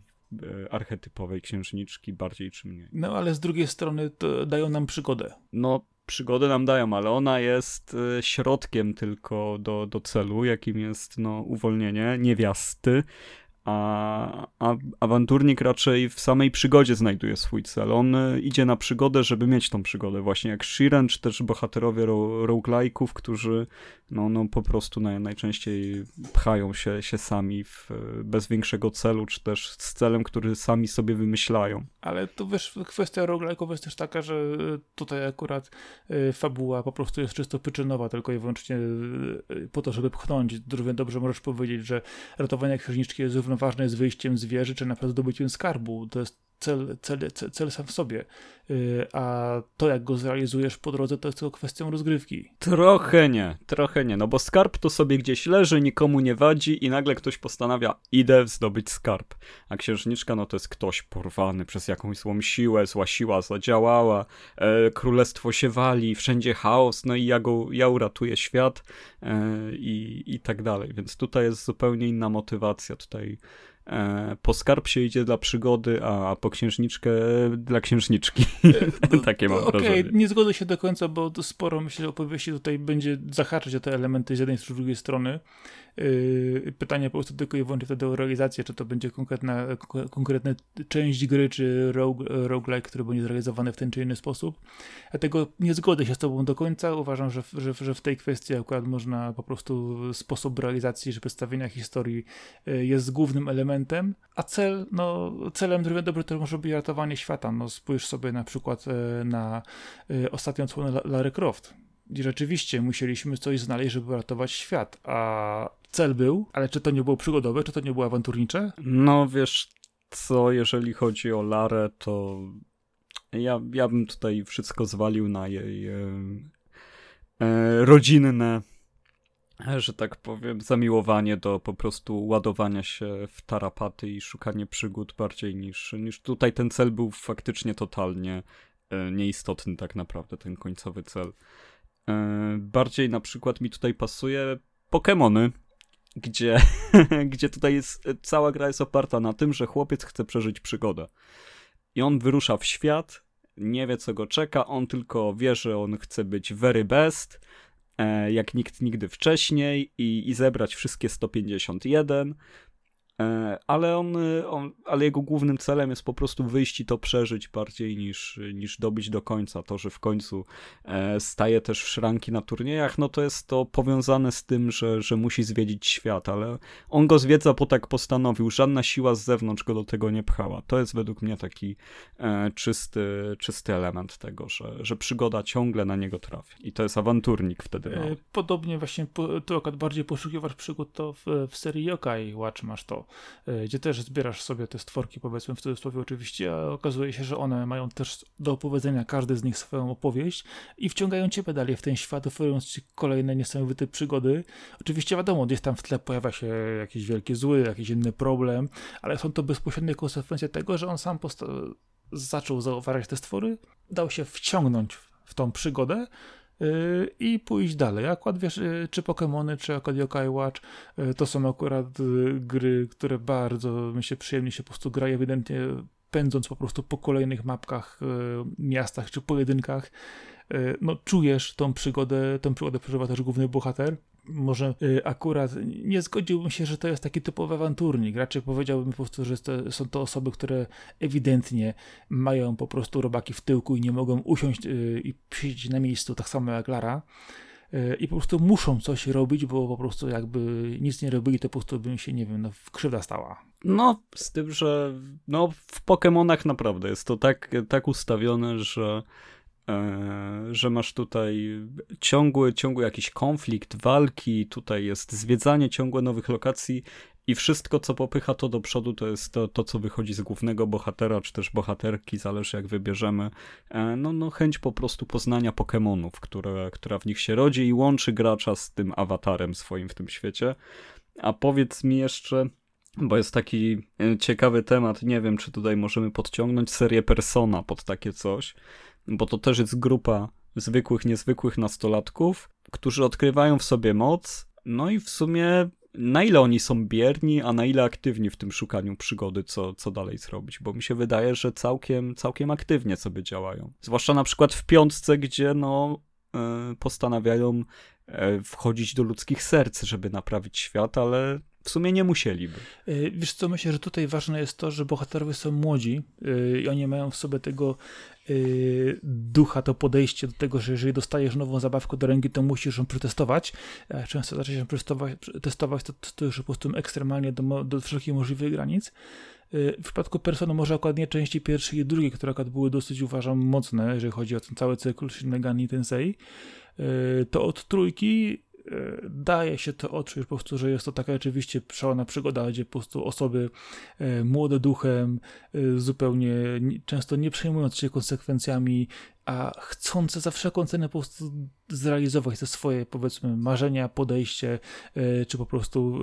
e, archetypowej księżniczki bardziej czy mniej. No ale z drugiej strony dają nam przygodę. No przygodę nam dają, ale ona jest e, środkiem tylko do, do celu, jakim jest no, uwolnienie niewiasty. A, a awanturnik raczej w samej przygodzie znajduje swój cel. On e, idzie na przygodę, żeby mieć tą przygodę, właśnie jak Shiren, czy też bohaterowie ro, roguelike'ów, którzy no, no po prostu naj, najczęściej pchają się, się sami w, bez większego celu, czy też z celem, który sami sobie wymyślają. Ale tu wiesz, kwestia roguelike'ów jest też taka, że e, tutaj akurat fabuła po prostu jest czysto przyczynowa, tylko i wyłącznie po to, żeby pchnąć. Dobrze możesz powiedzieć, że ratowanie księżniczki jest równoważne z wyjściem z wieży, czy na przykład zdobyciem skarbu. To jest cel, cel, cel, cel sam w sobie. Y, a to, jak go zrealizujesz po drodze, to jest tylko kwestią rozgrywki. Trochę nie, trochę nie, no bo skarb to sobie gdzieś leży, nikomu nie wadzi i nagle ktoś postanawia, idę zdobyć skarb. A księżniczka, no to jest ktoś porwany przez jakąś złą siłę, zła siła zadziałała, e, królestwo się wali, wszędzie chaos, no i ja, go, ja uratuję świat e, i, i tak dalej. Więc tutaj jest zupełnie inna motywacja, tutaj po skarb się idzie dla przygody, a po księżniczkę dla księżniczki. E, *laughs* Takie mam okay, wrażenie. nie zgodzę się do końca, bo sporo myślę opowieści tutaj będzie zahaczyć o te elementy z jednej czy z drugiej strony. Yy, pytanie po prostu tylko i wyłącznie wtedy o realizację, czy to będzie konkretna, konkretna część gry, czy rogue, roguelike, który będzie zrealizowany w ten czy inny sposób. Dlatego nie zgodzę się z tobą do końca. Uważam, że, że, że w tej kwestii akurat można po prostu sposób realizacji, czy przedstawienia historii yy, jest głównym elementem, a cel, no celem równie dobrze to może być ratowanie świata. No spójrz sobie na przykład yy, na ostatnią odsłonę Larry Croft. I rzeczywiście musieliśmy coś znaleźć, żeby ratować świat, a cel był, ale czy to nie było przygodowe, czy to nie było awanturnicze? No wiesz co, jeżeli chodzi o Larę, to ja, ja bym tutaj wszystko zwalił na jej e, e, rodzinne, że tak powiem, zamiłowanie do po prostu ładowania się w tarapaty i szukanie przygód bardziej niż, niż tutaj ten cel był faktycznie totalnie e, nieistotny tak naprawdę, ten końcowy cel. E, bardziej na przykład mi tutaj pasuje Pokémony, gdzie, *laughs* gdzie tutaj jest, cała gra jest oparta na tym, że chłopiec chce przeżyć przygodę. I on wyrusza w świat, nie wie co go czeka, on tylko wie, że on chce być very best, e, jak nikt nigdy wcześniej i, i zebrać wszystkie 151. E, ale on, on, ale jego głównym celem jest po prostu wyjść i to przeżyć bardziej niż, niż dobić do końca. To, że w końcu e, staje też w szranki na turniejach, no to jest to powiązane z tym, że, że musi zwiedzić świat, ale on go zwiedza, bo tak postanowił. Żadna siła z zewnątrz go do tego nie pchała. To jest według mnie taki e, czysty, czysty element tego, że, że przygoda ciągle na niego trafia. I to jest awanturnik wtedy. Podobnie właśnie, tu akurat bardziej poszukiwasz przygód, to w, w serii Yokai Watch masz to E, gdzie też zbierasz sobie te stworki, powiedzmy w cudzysłowie oczywiście, a okazuje się, że one mają też do opowiedzenia każdy z nich swoją opowieść i wciągają ciebie dalej w ten świat, oferując ci kolejne niesamowite przygody. Oczywiście wiadomo, gdzieś tam w tle pojawia się jakiś wielki zły, jakiś inny problem, ale są to bezpośrednie konsekwencje tego, że on sam zaczął zauważać te stwory, dał się wciągnąć w tą przygodę, i pójść dalej. Akurat wiesz, y, czy Pokémony, czy akurat Yokai Watch y, to są akurat gry, które bardzo mi się przyjemnie się po prostu gra ewidentnie pędząc po prostu po kolejnych mapkach, miastach czy pojedynkach, no czujesz tą przygodę, tą przygodę przeżywa też główny bohater może y, akurat nie zgodziłbym się, że to jest taki typowy awanturnik. Raczej powiedziałbym po prostu, że to, są to osoby, które ewidentnie mają po prostu robaki w tyłku i nie mogą usiąść y, i siedzieć na miejscu, tak samo jak Lara. Y, I po prostu muszą coś robić, bo po prostu jakby nic nie robili, to po prostu by się, nie wiem, no, krzywda stała. No, z tym, że no, w Pokémonach naprawdę jest to tak, tak ustawione, że że masz tutaj ciągły, ciągły jakiś konflikt, walki, tutaj jest zwiedzanie ciągłe nowych lokacji i wszystko, co popycha to do przodu, to jest to, to co wychodzi z głównego bohatera, czy też bohaterki, zależy jak wybierzemy. E, no, no chęć po prostu poznania Pokémonów, które, która w nich się rodzi i łączy gracza z tym awatarem swoim w tym świecie. A powiedz mi jeszcze, bo jest taki e, ciekawy temat, nie wiem, czy tutaj możemy podciągnąć serię Persona pod takie coś bo to też jest grupa zwykłych, niezwykłych nastolatków, którzy odkrywają w sobie moc, no i w sumie na ile oni są bierni, a na ile aktywni w tym szukaniu przygody, co, co dalej zrobić, bo mi się wydaje, że całkiem, całkiem aktywnie sobie działają. Zwłaszcza na przykład w piątce, gdzie no e, postanawiają e, wchodzić do ludzkich serc, żeby naprawić świat, ale w sumie nie musieliby. Wiesz co, myślę, że tutaj ważne jest to, że bohaterowie są młodzi i oni mają w sobie tego ducha, to podejście do tego, że jeżeli dostajesz nową zabawkę do ręki, to musisz ją przetestować. Często zaczyna się przetestować, testować, to, to już po prostu ekstremalnie do, do wszelkich możliwych granic. W przypadku Persona może akurat nie części pierwszej i drugiej, które akurat były dosyć, uważam, mocne, jeżeli chodzi o ten cały cykl Shin Megami Tensei, to od trójki daje się to odczuć po prostu, że jest to taka rzeczywiście szalona przygoda, gdzie po prostu osoby e, młode duchem, e, zupełnie często nie przejmując się konsekwencjami, a chcące za wszelką cenę po prostu zrealizować te swoje, powiedzmy, marzenia, podejście, czy po prostu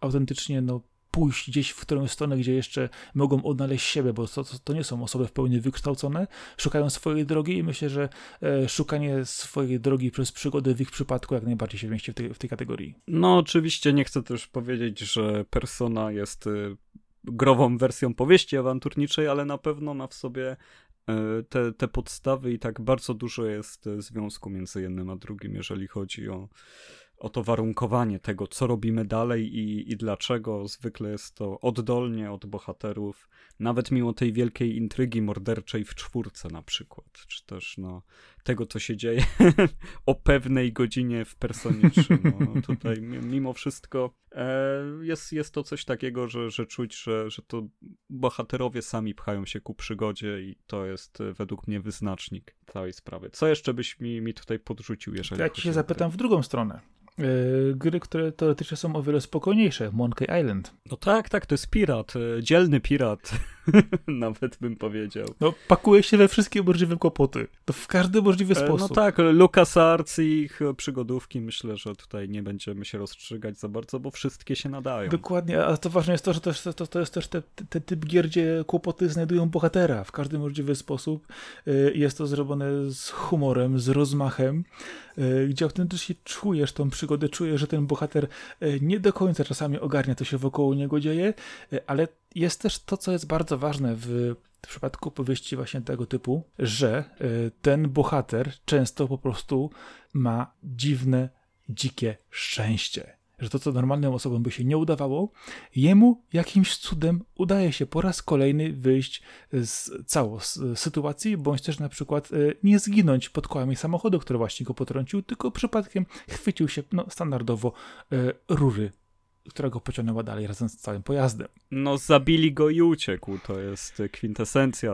autentycznie no, pójść gdzieś w którąś stronę, gdzie jeszcze mogą odnaleźć siebie, bo to, to nie są osoby w pełni wykształcone, szukają swojej drogi i myślę, że e, szukanie swojej drogi przez przygodę w ich przypadku jak najbardziej się mieści w tej, w tej kategorii. No oczywiście nie chcę też powiedzieć, że Persona jest y, grową wersją powieści awanturniczej, ale na pewno ma w sobie e, te, te podstawy i tak bardzo dużo jest e, związku między jednym a drugim, jeżeli chodzi o o to warunkowanie tego, co robimy dalej i, i dlaczego. Zwykle jest to oddolnie od bohaterów, nawet mimo tej wielkiej intrygi morderczej w czwórce na przykład, czy też no, tego, co się dzieje *laughs* o pewnej godzinie w Personie 3. No, tutaj mimo wszystko e, jest, jest to coś takiego, że, że czuć, że, że to bohaterowie sami pchają się ku przygodzie i to jest e, według mnie wyznacznik całej sprawy. Co jeszcze byś mi, mi tutaj podrzucił, jeżeli Ja ci się zapytam w drugą stronę. E, gry, które teoretycznie są o wiele spokojniejsze. Monkey Island. No tak, tak, to jest pirat, dzielny pirat, *laughs* *laughs* nawet bym powiedział. No, pakuje się we wszystkie możliwe kłopoty. To w każdy możliwy e, no sposób. No tak, LucasArts i ich przygodówki, myślę, że tutaj nie będziemy się rozstrzygać za bardzo, bo wszystkie się nadają. Dokładnie, a to ważne jest to, że to, to, to jest też te, te typ gier, gdzie kłopoty znajdują bohatera w każdy możliwy sposób. Jest to zrobione z humorem, z rozmachem, gdzie autentycznie czujesz tą przygodę czuję, że ten bohater e, nie do końca czasami ogarnia, co się wokoło niego dzieje, e, ale jest też to, co jest bardzo ważne w w przypadku powieści właśnie tego typu, że e, ten bohater często po prostu ma dziwne, dzikie szczęście że to, co normalnym osobom by się nie udawało, jemu jakimś cudem udaje się po raz kolejny wyjść z całą sytuacji, bądź też na przykład e, nie zginąć pod kołami samochodu, który właśnie go potrącił, tylko przypadkiem chwycił się no, standardowo e, rury która go pociągnęła dalej razem z całym pojazdem. No, zabili go i uciekł. To jest kwintesencja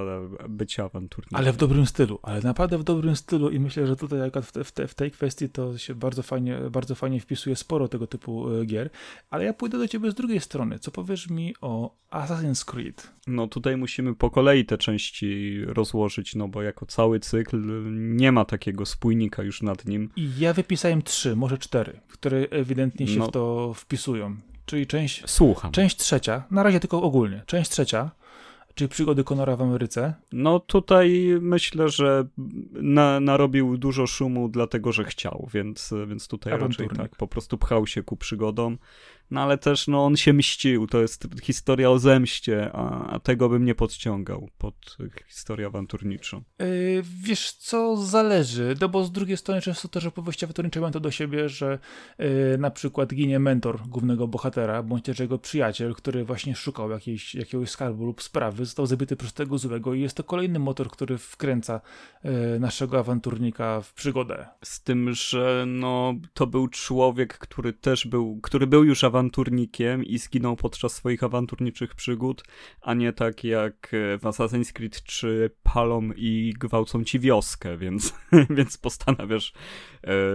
bycia awanturnikiem. Ale w dobrym stylu, ale naprawdę w dobrym stylu i myślę, że tutaj w, te, w, te, w tej kwestii to się bardzo fajnie, bardzo fajnie wpisuje sporo tego typu e, gier. Ale ja pójdę do ciebie z drugiej strony. Co powiesz mi o Assassin's Creed? No, tutaj musimy po kolei te części rozłożyć, no bo jako cały cykl nie ma takiego spójnika już nad nim. I ja wypisałem trzy, może cztery, które ewidentnie się no. w to wpisują czyli część. Słucham. Część trzecia, na razie tylko ogólnie. Część trzecia, czyli przygody Konora w Ameryce. No tutaj myślę, że na, narobił dużo szumu, dlatego że chciał, więc, więc tutaj raczej tak po prostu pchał się ku przygodom. No ale też no, on się mścił, to jest historia o zemście, a, a tego bym nie podciągał pod historię awanturniczą. Yy, wiesz co, zależy, no bo z drugiej strony często też opowieści awanturnicze mają to do siebie, że yy, na przykład ginie mentor głównego bohatera, bądź też jego przyjaciel, który właśnie szukał jakiejś, jakiegoś skarbu lub sprawy, został zabity przez tego złego i jest to kolejny motor, który wkręca yy, naszego awanturnika w przygodę. Z tym, że no, to był człowiek, który też był, który był już awanturnikiem, awanturnikiem i zginął podczas swoich awanturniczych przygód, a nie tak jak w Assassin's Creed 3 palą i gwałcą ci wioskę, *laughs* więc, więc postanawiasz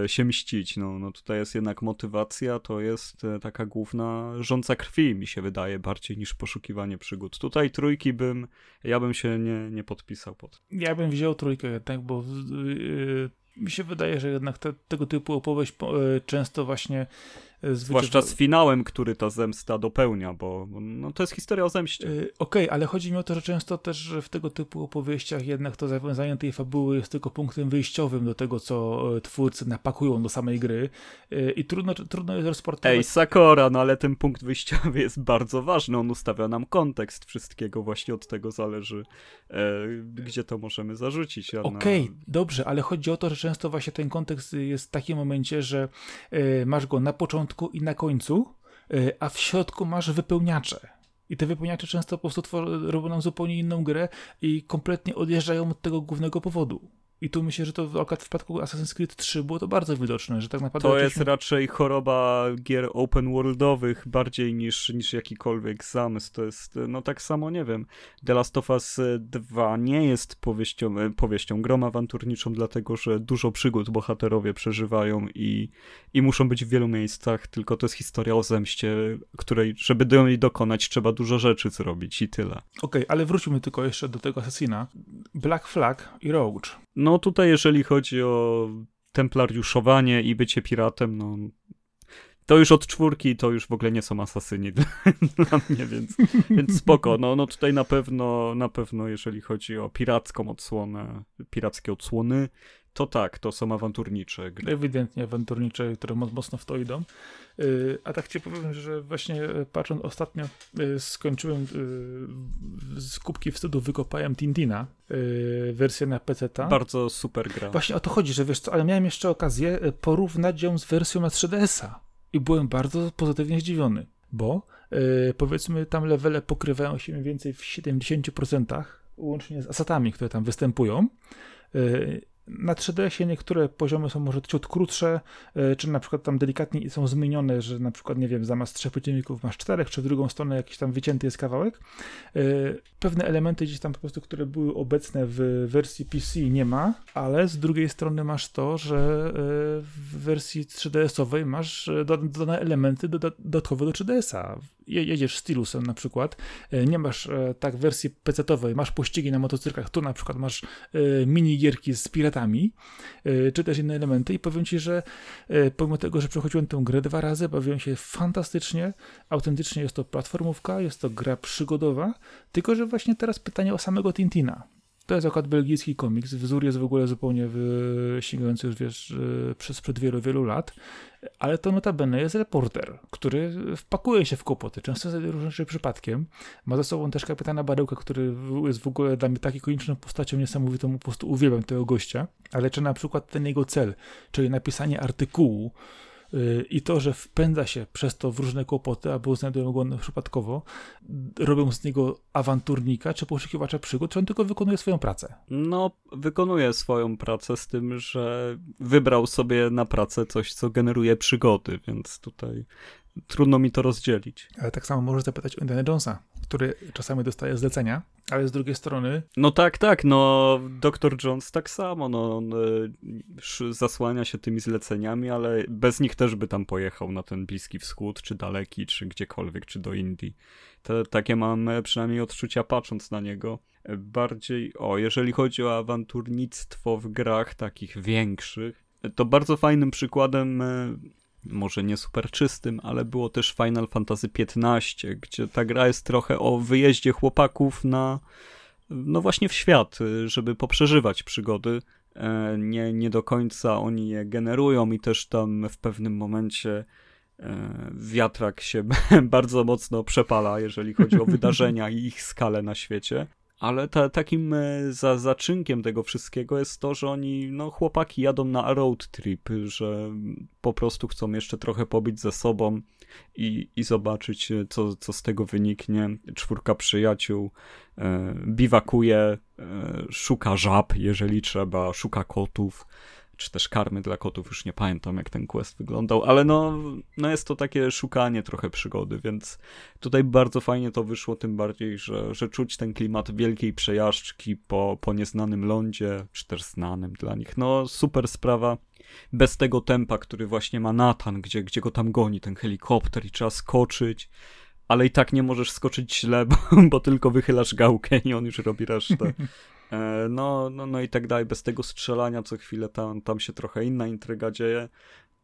e, się mścić. No, no tutaj jest jednak motywacja, to jest e, taka główna rządza krwi, mi się wydaje, bardziej niż poszukiwanie przygód. Tutaj trójki bym, ja bym się nie, nie podpisał pod. Ja bym wziął trójkę jednak, bo yy, mi się wydaje, że jednak te, tego typu opowieść yy, często właśnie Zwłaszcza z finałem, który ta zemsta dopełnia, bo no, to jest historia o zemście. Yy, Okej, okay, ale chodzi mi o to, że często też w tego typu opowieściach jednak to zawiązanie tej fabuły jest tylko punktem wyjściowym do tego, co e, twórcy napakują do samej gry i trudno, trudno jest rozportować. Ej, Sakora, no ale ten punkt wyjściowy jest bardzo ważny, on ustawia nam kontekst wszystkiego, właśnie od tego zależy, gdzie to możemy zarzucić. Okej, okay, dobrze, ale chodzi o to, że często właśnie ten kontekst jest w takim momencie, że masz go na początku początku i na końcu a w środku masz wypełniacze. I te wypełniacze często po prostu robią nam zupełnie inną grę i kompletnie odjeżdżają od tego głównego powodu. I tu myślę, że to akurat w przypadku Assassin's Creed 3 było to bardzo widoczne, że tak naprawdę... To jest raczej choroba gier open worldowych bardziej niż, niż jakikolwiek zamysł. To jest, no tak samo, nie wiem, The Last of Us 2 nie jest powieścią, e, powieścią grą awanturniczą, dlatego że dużo przygód bohaterowie przeżywają i, i muszą być w wielu miejscach, tylko to jest historia o zemście, której, żeby do niej dokonać, trzeba dużo rzeczy zrobić i tyle. Okej, okay, ale wróćmy tylko jeszcze do tego Assassina. Black Flag i Rogue. No tutaj, jeżeli chodzi o templariuszowanie i bycie piratem, no to już od czwórki to już w ogóle nie są asasyni dla, *laughs* dla mnie, więc, więc spoko. No, no tutaj na pewno, na pewno jeżeli chodzi o piracką odsłonę, pirackie odsłony, to tak, to są awanturnicze gry. Ewidentnie awanturnicze, które mocno w to idą. Y, a tak ci powiem, że właśnie e, patrząc ostatnio y, skończyłem y, z kubki wstydu wykopałem Tintina, wersję na PC. -ta. Bardzo super gra. Właśnie o to chodzi, że wiesz co, ale miałem jeszcze okazję e, porównać ją z wersją na 3DS-a i byłem bardzo pozytywnie zdziwiony, bo powiedzmy tam levele pokrywają się mniej więcej w 70% łącznie z asatami, które tam występują na 3DS-ie niektóre poziomy są może ciut krótsze, e, czy na przykład tam delikatnie są zmienione, że na przykład, nie wiem, zamiast trzech przeciwników masz czterech, czy w drugą stronę jakiś tam wycięty jest kawałek. E, pewne elementy gdzieś tam po prostu, które były obecne w wersji PC nie ma, ale z drugiej strony masz to, że e, w wersji 3DS-owej masz dodane elementy dodatkowe do 3DS-a. Jedziesz stylusem na przykład, nie masz tak wersji PC-owej, masz pościgi na motocyklach, tu na przykład masz minigierki z piratami, Y, czy też inne elementy. I powiem Ci, że y, pomimo tego, że przechodziłem tę grę dwa razy, bawiłem się fantastycznie, autentycznie. Jest to platformówka, jest to gra przygodowa, tylko że właśnie teraz pytanie o samego Tintina. To jest akurat belgijski komiks. Wzór jest w ogóle zupełnie sięgający już wiesz, przez przed wielu, wielu lat. Ale to notabene jest reporter, który wpakuje się w kłopoty, często z różnym przypadkiem. Ma ze sobą też kapitana Barełka, który jest w ogóle dla mnie taką ikoniczną postacią niesamowitą, po prostu uwielbiam tego gościa. Ale czy na przykład ten jego cel, czyli napisanie artykułu, i to, że wpędza się przez to w różne kłopoty, albo znajdują go przypadkowo, robią z niego awanturnika czy poszukiwacza przygód, czy on tylko wykonuje swoją pracę? No, wykonuje swoją pracę z tym, że wybrał sobie na pracę coś, co generuje przygody, więc tutaj trudno mi to rozdzielić. Ale tak samo możesz zapytać o Indiana Jonesa, który czasami dostaje zlecenia, ale z drugiej strony... No tak, tak, no Dr. Jones tak samo, no on y, zasłania się tymi zleceniami, ale bez nich też by tam pojechał na ten Bliski Wschód, czy daleki, czy gdziekolwiek, czy do Indii. Te, takie mam e, przynajmniej odczucia patrząc na niego. E, bardziej, o, jeżeli chodzi o awanturnictwo w grach takich większych, to bardzo fajnym przykładem może nie super czystym, ale było też Final Fantasy XV, gdzie ta gra jest trochę o wyjeździe chłopaków na, no właśnie w świat, żeby poprzeżywać przygody. E, nie, nie do końca oni je generują i też tam w pewnym momencie e, wiatrak się *laughs* bardzo mocno przepala, jeżeli chodzi o wydarzenia i ich skalę na świecie. Ale ta, takim e, za, zaczynkiem tego wszystkiego jest to, że oni, no chłopaki jadą na road trip, że po prostu chcą jeszcze trochę pobyć ze sobą i, i zobaczyć, e, co, co z tego wyniknie. Czwórka przyjaciół e, biwakuje, e, szuka żab, jeżeli trzeba, szuka kotów czy też karmy dla kotów, już nie pamiętam jak ten quest wyglądał, ale no, no jest to takie szukanie trochę przygody, więc tutaj bardzo fajnie to wyszło, tym bardziej, że, że czuć ten klimat wielkiej przejażdżki po, po nieznanym lądzie, czy też znanym dla nich. No super sprawa, bez tego tempa, który właśnie ma Nathan, gdzie, gdzie go tam goni ten helikopter i trzeba skoczyć, ale i tak nie możesz skoczyć źle, *laughs* bo, bo tylko wychylasz gałkę i on już robi resztę. *laughs* E, no, no, no i tak dalej, bez tego strzelania co chwilę tam, tam się trochę inna intryga dzieje.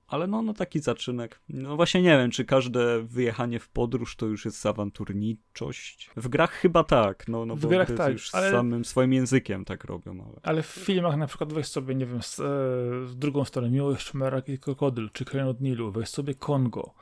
Ale no, no taki zaczynek. No właśnie nie wiem, czy każde wyjechanie w podróż to już jest awanturniczość. W grach chyba tak, no, no w bo grach tak, już ale... samym swoim językiem tak robią. Ale... ale w filmach na przykład weź sobie, nie wiem, z, e, z drugą stronę Miłość Merak i Krokodyl, czy Krain od Nilu, weź sobie Kongo,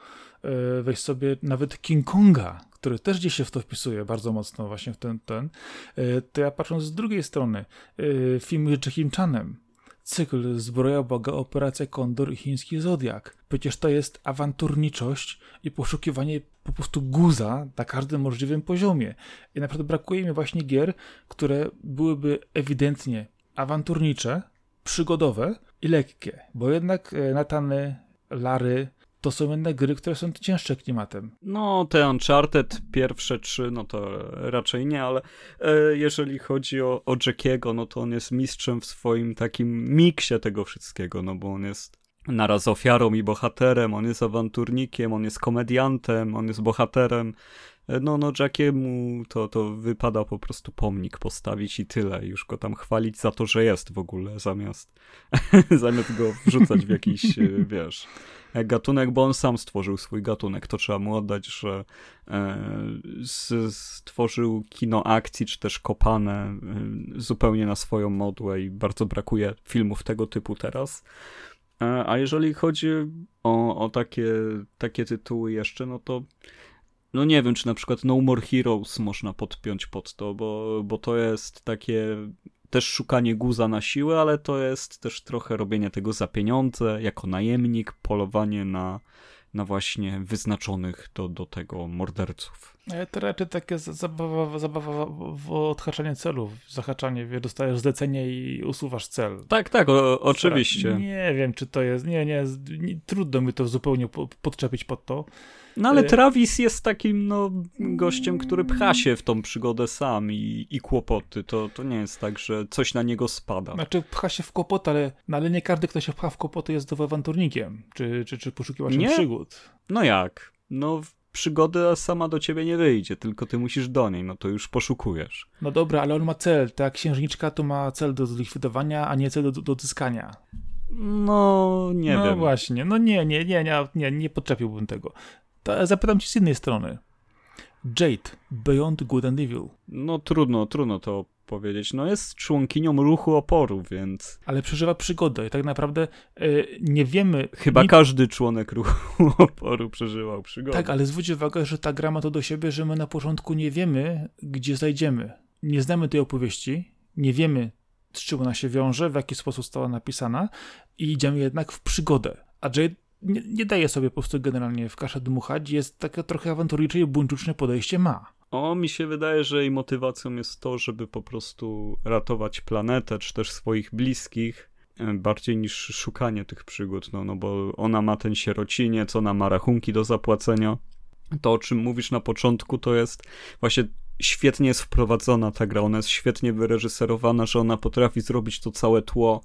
weź sobie nawet King Konga, który też gdzieś się w to wpisuje bardzo mocno właśnie w ten, ten, e, to ja patrząc z drugiej strony, e, film Jackiem Chanem, cykl Zbroja Boga, Operacja Kondor i Chiński Zodiak. Przecież to jest awanturniczość i poszukiwanie po prostu guza na każdym możliwym poziomie. I naprawdę brakuje mi właśnie gier, które byłyby ewidentnie awanturnicze, przygodowe i lekkie, bo jednak e, Natany, Lary, to są jednak gry, które są cięższe klimatem. No, te Uncharted pierwsze trzy, no to raczej nie, ale e, jeżeli chodzi o, o Jackiego, no to on jest mistrzem w swoim takim miksie tego wszystkiego, no bo on jest naraz ofiarą i bohaterem, on jest awanturnikiem, on jest komediantem, on jest bohaterem. E, no, no, Jackiemu to, to wypada po prostu pomnik postawić i tyle. Już go tam chwalić za to, że jest w ogóle, zamiast, *laughs* zamiast go wrzucać w jakiś, e, wiesz, gatunek, bo on sam stworzył swój gatunek. To trzeba mu oddać, że e, stworzył kino akcji, czy też kopane e, zupełnie na swoją modłę i bardzo brakuje filmów tego typu teraz. E, a jeżeli chodzi o, o takie, takie tytuły jeszcze, no to no nie wiem, czy na przykład No More Heroes można podpiąć pod to, bo, bo to jest takie też szukanie guza na siłę, ale to jest też trochę robienie tego za pieniądze, jako najemnik, polowanie na, na właśnie wyznaczonych do, do tego morderców. To raczej takie zabawa, zabawa w odhaczanie celów, zahaczanie, wie, dostajesz zlecenie i usuwasz cel. Tak, tak, o, oczywiście. Nie wiem, czy to jest, nie, nie, nie trudno mi to zupełnie podczepić pod to. No ale y- Travis jest takim no, gościem, który pcha się w tą przygodę sam i, i kłopoty. To, to nie jest tak, że coś na niego spada. Znaczy pcha się w kłopoty, ale, no, ale nie każdy, kto się pcha w kłopoty jest awanturnikiem, czy, czy, czy poszukiwaczem nie? przygód. No jak? No przygoda sama do ciebie nie wyjdzie, tylko ty musisz do niej, no to już poszukujesz. No dobra, ale on ma cel, tak? Księżniczka to ma cel do zlikwidowania, a nie cel do, do odzyskania. No, nie no wiem. No właśnie, no nie, nie, nie, nie, nie, nie podczepiłbym tego. Zapytam cię z innej strony. Jade, Beyond Good and Evil. No trudno, trudno to powiedzieć. No jest członkinią ruchu oporu, więc... Ale przeżywa przygodę i tak naprawdę yy, nie wiemy... Chyba każdy członek ruchu *laughs* oporu przeżywał przygodę. Tak, ale zwróć uwagę, że ta gra ma to do siebie, że my na początku nie wiemy, gdzie zajdziemy. Nie znamy tej opowieści, nie wiemy, z czym ona się wiąże, w jaki sposób została napisana i idziemy jednak w przygodę. A Jade nie, nie daje sobie po prostu generalnie w kaszę dmuchać, jest takie trochę awanturnicze i buńczuczne podejście ma. O, mi się wydaje, że jej motywacją jest to, żeby po prostu ratować planetę, czy też swoich bliskich, e, bardziej niż szukanie tych przygód, no, no bo ona ma ten sierociniec, ona ma rachunki do zapłacenia. To, o czym mówisz na początku, to jest właśnie świetnie jest wprowadzona ta gra, ona jest świetnie wyreżyserowana, że ona potrafi zrobić to całe tło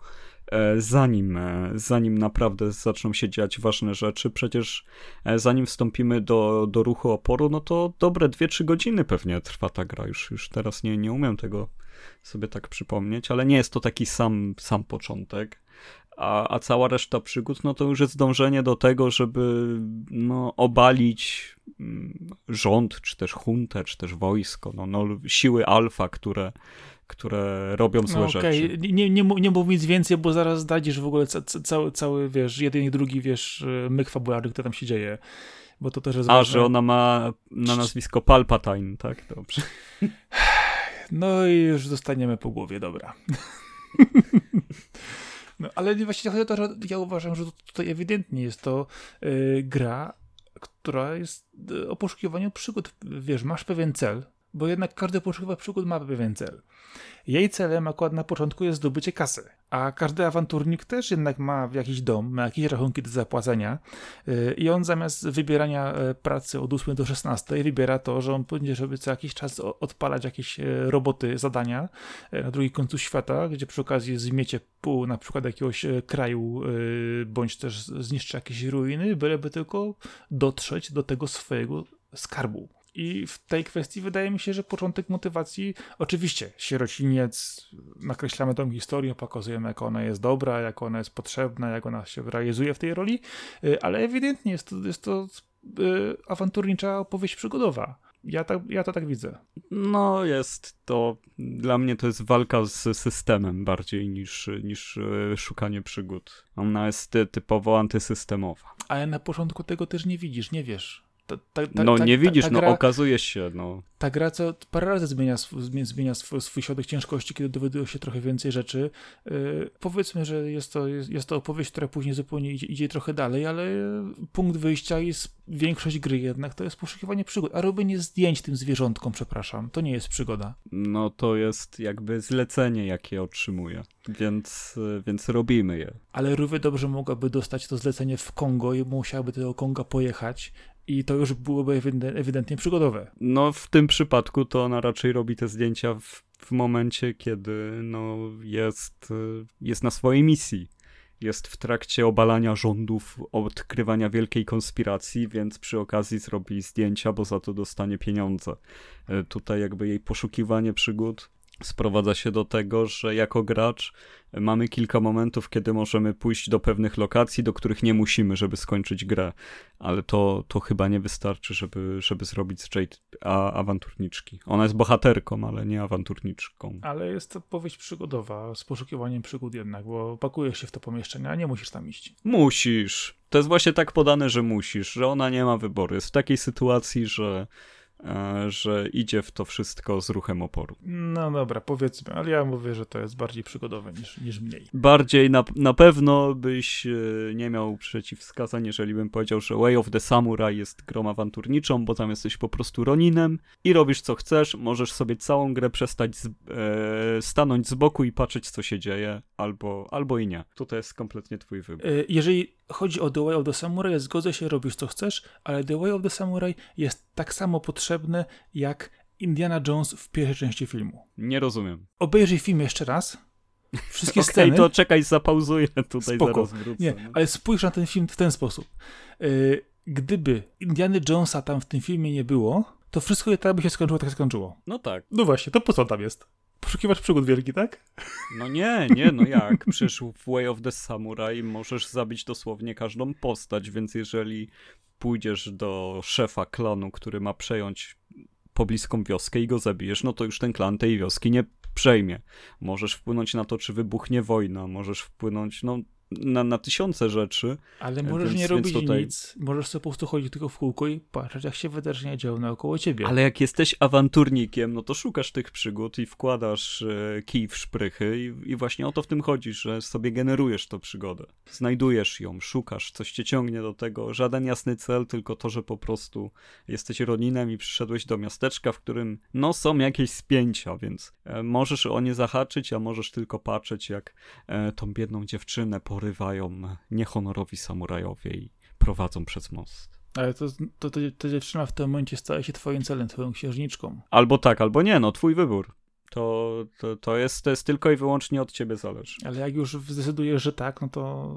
zanim, e, zanim naprawdę zaczną się dziać ważne rzeczy. Przecież e, zanim wstąpimy do, do ruchu oporu, no to dobre 2-3 godziny pewnie trwa ta gra. Już, już teraz nie, nie umiem tego sobie tak przypomnieć, ale nie jest to taki sam, sam początek. A, a cała reszta przygód, no to już jest dążenie do tego, żeby no, obalić mm, rząd, czy też huntę, czy też wojsko, no, no, siły alfa, które, które robią złe no, okay. rzeczy. Nie, nie, nie mów nic więcej, bo zaraz zdradzisz w ogóle ca, ca, cały, cały, wiesz, jeden i drugi, wiesz, myk fabularny, który tam się dzieje. Bo to też jest A, ważne. że ona ma na nazwisko Palpatine, tak? Dobrze. *sighs* No i już zostaniemy po głowie, dobra. *laughs* No, ale właśnie chodzi o to, że ja uważam, że tutaj ewidentnie jest to yy, gra, która jest y, o poszukiwaniu przygód. Wiesz, masz pewien cel, bo jednak każdy poszukiwacz przygód ma pewien cel. Jej celem akurat na początku jest zdobycie kasy, a każdy awanturnik też jednak ma jakiś dom, ma jakieś rachunki do zapłacenia y, i on zamiast wybierania e, pracy od 8 do 16 wybiera to, że on będzie żeby co jakiś czas odpalać jakieś e, roboty, zadania e, na drugim końcu świata, gdzie przy okazji zmiecie pół na przykład jakiegoś kraju, bądź też zniszczy jakieś ruiny, byleby tylko dotrzeć do tego swojego skarbu. I w tej kwestii wydaje mi się, że początek motywacji, oczywiście, sierociniec, nakreślamy tą historię, pokazujemy, jak ona jest dobra, jak ona jest potrzebna, jak ona się realizuje w tej roli, y, ale ewidentnie jest to, jest to y, awanturnicza opowieść przygodowa. Ja, tak, ja to tak widzę. No, jest to. Dla mnie to jest walka z systemem bardziej niż, niż y, szukanie przygód. Ona jest typowo antysystemowa. Ale na początku tego też nie widzisz, nie wiesz Ta, ta, ta, no nie widzisz, no okazuje się, no. Ta gra co parę razy zmienia, zmienia swój, swój środek ciężkości, kiedy dowiaduje się trochę więcej rzeczy. Yy, powiedzmy, że jest to, jest, jest, to opowieść, która później zupełnie idzie, idzie trochę dalej, ale punkt wyjścia jest większość gry jednak to jest poszukiwanie przygód, a robienie zdjęć tym zwierzątkom, przepraszam, to nie jest przygoda. No to jest jakby zlecenie, jakie otrzymuję, więc, więc robimy je. Ale Ruwy dobrze mogłaby dostać to zlecenie w Kongo i musiałaby do tego Konga pojechać i to już byłoby ewidentnie przygodowe. No w tym przypadku to ona raczej robi te zdjęcia w, w momencie, kiedy no, jest, jest na swojej misji jest w trakcie obalania rządów, odkrywania wielkiej konspiracji, więc przy okazji zrobi zdjęcia, bo za to dostanie pieniądze. E, tutaj jakby jej poszukiwanie przygód sprowadza się do tego, że jako gracz mamy kilka momentów, kiedy możemy pójść do pewnych lokacji, do których nie musimy, żeby skończyć grę, ale to, to chyba nie wystarczy, żeby, żeby zrobić z Jade a, awanturniczki. Ona jest bohaterką, ale nie awanturniczką. Ale jest to powieść przygodowa, z poszukiwaniem przygód jednak, bo pakujesz się w to pomieszczenie, a nie musisz tam iść. Musisz. To jest właśnie tak podane, że musisz, że ona nie ma wyboru. Jest w takiej sytuacji, że że idzie w to wszystko z ruchem oporu. No dobra, powiedzmy, ale ja mówię, że to jest bardziej przygodowe niż, niż mniej. Bardziej na, na pewno byś e, nie miał przeciwwskazań, jeżeli bym powiedział, że Way of the Samurai jest grą awanturniczą, bo tam jesteś po prostu Roninem i robisz co chcesz, możesz sobie całą grę przestać z, e, stanąć z boku i patrzeć co się dzieje, albo, albo i nie. Tutaj jest kompletnie twój wybór. E, jeżeli chodzi o The Way of the Samurai, zgodzę się, robisz co chcesz, ale The Way of the Samurai jest tak samo potrzebny jak Indiana Jones w pierwszej części filmu. Nie rozumiem. Obejrzyj film jeszcze raz. Wszystkie *laughs* okay, sceny. to czekaj, zapauzuję tutaj, Spoko. zaraz wrócę. Nie, ale spójrz na ten film w ten sposób. Yy, gdyby Indiana Jonesa tam w tym filmie nie było, to wszystko tak by się skończyło, tak skończyło. No tak. No właśnie, to po co tam jest? Poszukiwacz przygód wielki, tak? No nie, nie, no jak? *laughs* Przecież w Way of the Samurai możesz zabić dosłownie każdą postać, więc jeżeli pójdziesz do szefa klanu, który ma przejąć pobliską wioskę i go zabijesz, no to już ten klan tej wioski nie przejmie. Możesz wpłynąć na to, czy wybuchnie wojna, możesz wpłynąć, no na, na tysiące rzeczy. Ale możesz więc, nie robić tutaj... nic. Możesz sobie po prostu chodzić tylko w kółko i patrzeć, jak się wydarzenia dzieją naokoło ciebie. Ale jak jesteś awanturnikiem, no to szukasz tych przygód i wkładasz e, kij w szprychy i, i, właśnie o to w tym chodzi, że sobie generujesz tą przygodę. Znajdujesz ją, szukasz, coś cię ciągnie do tego. Żaden jasny cel, tylko to, że po prostu jesteś rodzinnem i przyszedłeś do miasteczka, w którym no są jakieś spięcia, więc e, możesz o nie zahaczyć, a możesz tylko patrzeć, jak e, tą biedną dziewczynę po porywają niehonorowi samurajowie i prowadzą przez most. Ale to, to, to, to dziewczyna w tym momencie staje się twoim celem, twoją księżniczką. Albo tak, albo nie, no twój wybór. To, to, to, jest, to jest tylko i wyłącznie od ciebie zależy. Ale jak już zdecydujesz, że tak, no to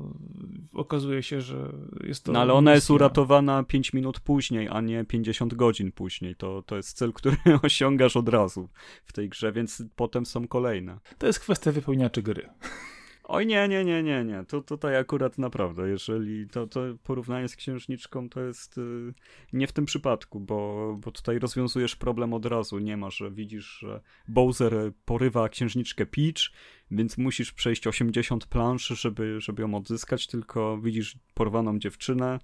okazuje się, że jest to. No ale ona misja. jest uratowana 5 minut później, a nie 50 godzin później. To, to jest cel, który *laughs* osiągasz od razu w tej grze, więc potem są kolejne. To jest kwestia wypełniaczy gry. Oj nie, nie, nie, nie, nie. To tutaj akurat naprawdę, jeżeli to, to porównanie z księżniczką to jest y, nie w tym przypadku, bo, bo tutaj rozwiązujesz problem od razu. Nie ma, że widzisz, że Bowser porywa księżniczkę Peach, więc musisz przejść 80 planszy, żeby, żeby ją odzyskać, tylko widzisz porwaną dziewczynę,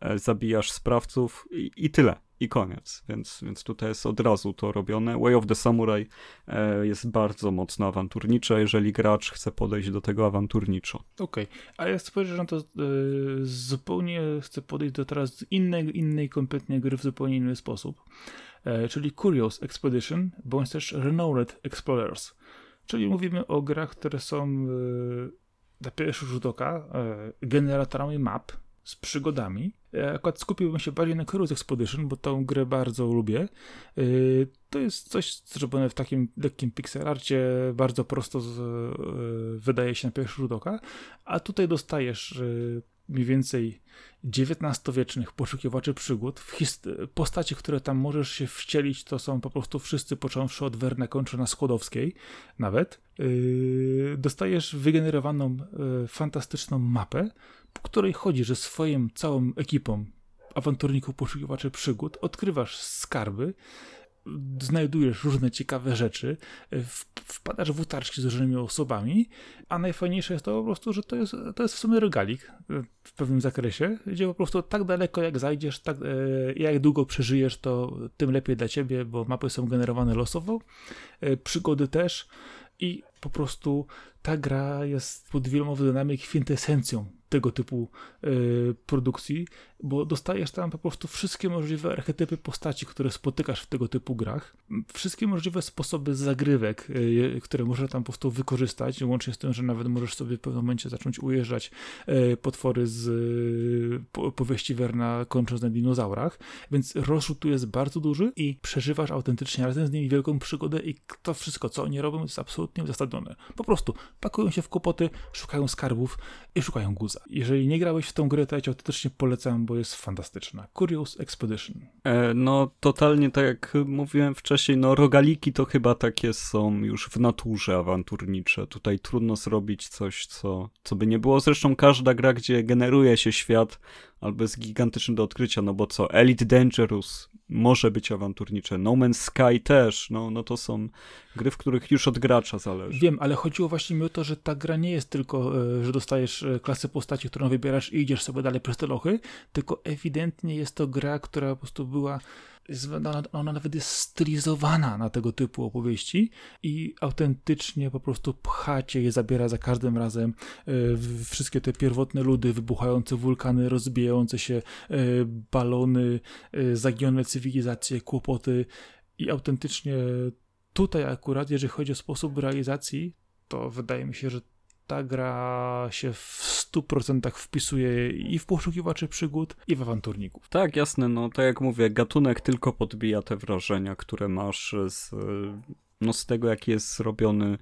e, zabijasz sprawców i, i tyle i koniec. Więc, więc tutaj jest od razu to robione. Way of the Samurai e, jest bardzo mocno awanturnicze, jeżeli gracz chce podejść do tego awanturniczo. Okej, okay. a ja spojrzę na to e, zupełnie, chcę podejść do teraz innej, innej kompletnie gry w zupełnie inny sposób, e, czyli Curious Expedition, bądź też Renowned Explorers. Czyli mówimy o grach, które są na pierwszy rzut oka generatorami map, z przygodami. Ja akurat skupiłbym się bardziej na Cruise Expedition, bo tą grę bardzo lubię. Y, to jest coś zrobione w takim lekkim pixelarcie, bardzo prosto z, y, wydaje się na pierwszy rzut oka, a tutaj dostajesz mniej więcej XIX-wiecznych poszukiwaczy przygód. W postaci, które tam możesz się wcielić, to są po prostu wszyscy, począwszy od Werna, kończą na Skłodowskiej nawet. dostajesz wygenerowaną, fantastyczną mapę, której chodzisz ze swoją całą ekipą awanturników, poszukiwaczy przygód, odkrywasz skarby znajdujesz różne ciekawe rzeczy, wpadasz w utarczki z różnymi osobami, a najfajniejsze jest to po prostu, że to jest, to jest w sumie regalik w pewnym zakresie, gdzie po prostu tak daleko jak zajdziesz, tak, jak długo przeżyjesz, to tym lepiej dla ciebie, bo mapy są generowane losowo, przygody też i po prostu ta gra jest pod wieloma względami kwintesencją tego typu y, produkcji, bo dostajesz tam po prostu wszystkie możliwe archetypy postaci, które spotykasz w tego typu grach, wszystkie możliwe sposoby zagrywek, y, które możesz tam po prostu wykorzystać, łącznie z tym, że nawet możesz sobie w pewnym momencie zacząć ujeżdżać y, potwory z po, powieści Werna kończąc na dinozaurach, więc rozrzut tu jest bardzo duży i przeżywasz autentycznie razem z nimi wielką przygodę i to wszystko, co oni robią jest absolutnie uzasadnione. Po prostu pakują się w kłopoty, szukają skarbów i szukają guza. Jeżeli nie grałeś w tą grę, to ja ci autentycznie polecam, bo jest fantastyczna. Curious Expedition. E, no, totalnie tak jak mówiłem wcześniej, no rogaliki to chyba takie są już w naturze awanturnicze. Tutaj trudno zrobić coś, co, co by nie było. Zresztą każda gra, gdzie generuje się świat, albo jest gigantyczny do odkrycia, no bo co, Elite Dangerous może być awanturnicze, No Man's Sky też, no, no to są gry, w których już od gracza zależy. Wiem, ale chodziło właśnie mi o to, że ta gra nie jest tylko, e, że dostajesz e, klasę postaci, którą wybierasz i idziesz sobie dalej przez te lochy, tylko ewidentnie jest to gra, która po prostu była ona, nawet jest stylizowana na tego typu opowieści i autentycznie po prostu pchacie je zabiera za każdym razem e, wszystkie te pierwotne ludy, wybuchające wulkany, rozbijające się e, balony, e, zagione cywilizacje, kłopoty. I autentycznie tutaj akurat, jeżeli chodzi o sposób realizacji, to wydaje mi się, że ta gra się w 100% wpisuje i w poszukiwaczy przygód, i w awanturników. Tak, jasne, no tak jak mówię, gatunek tylko podbija te wrażenia, które masz z, no, z tego, jaki jest zrobiony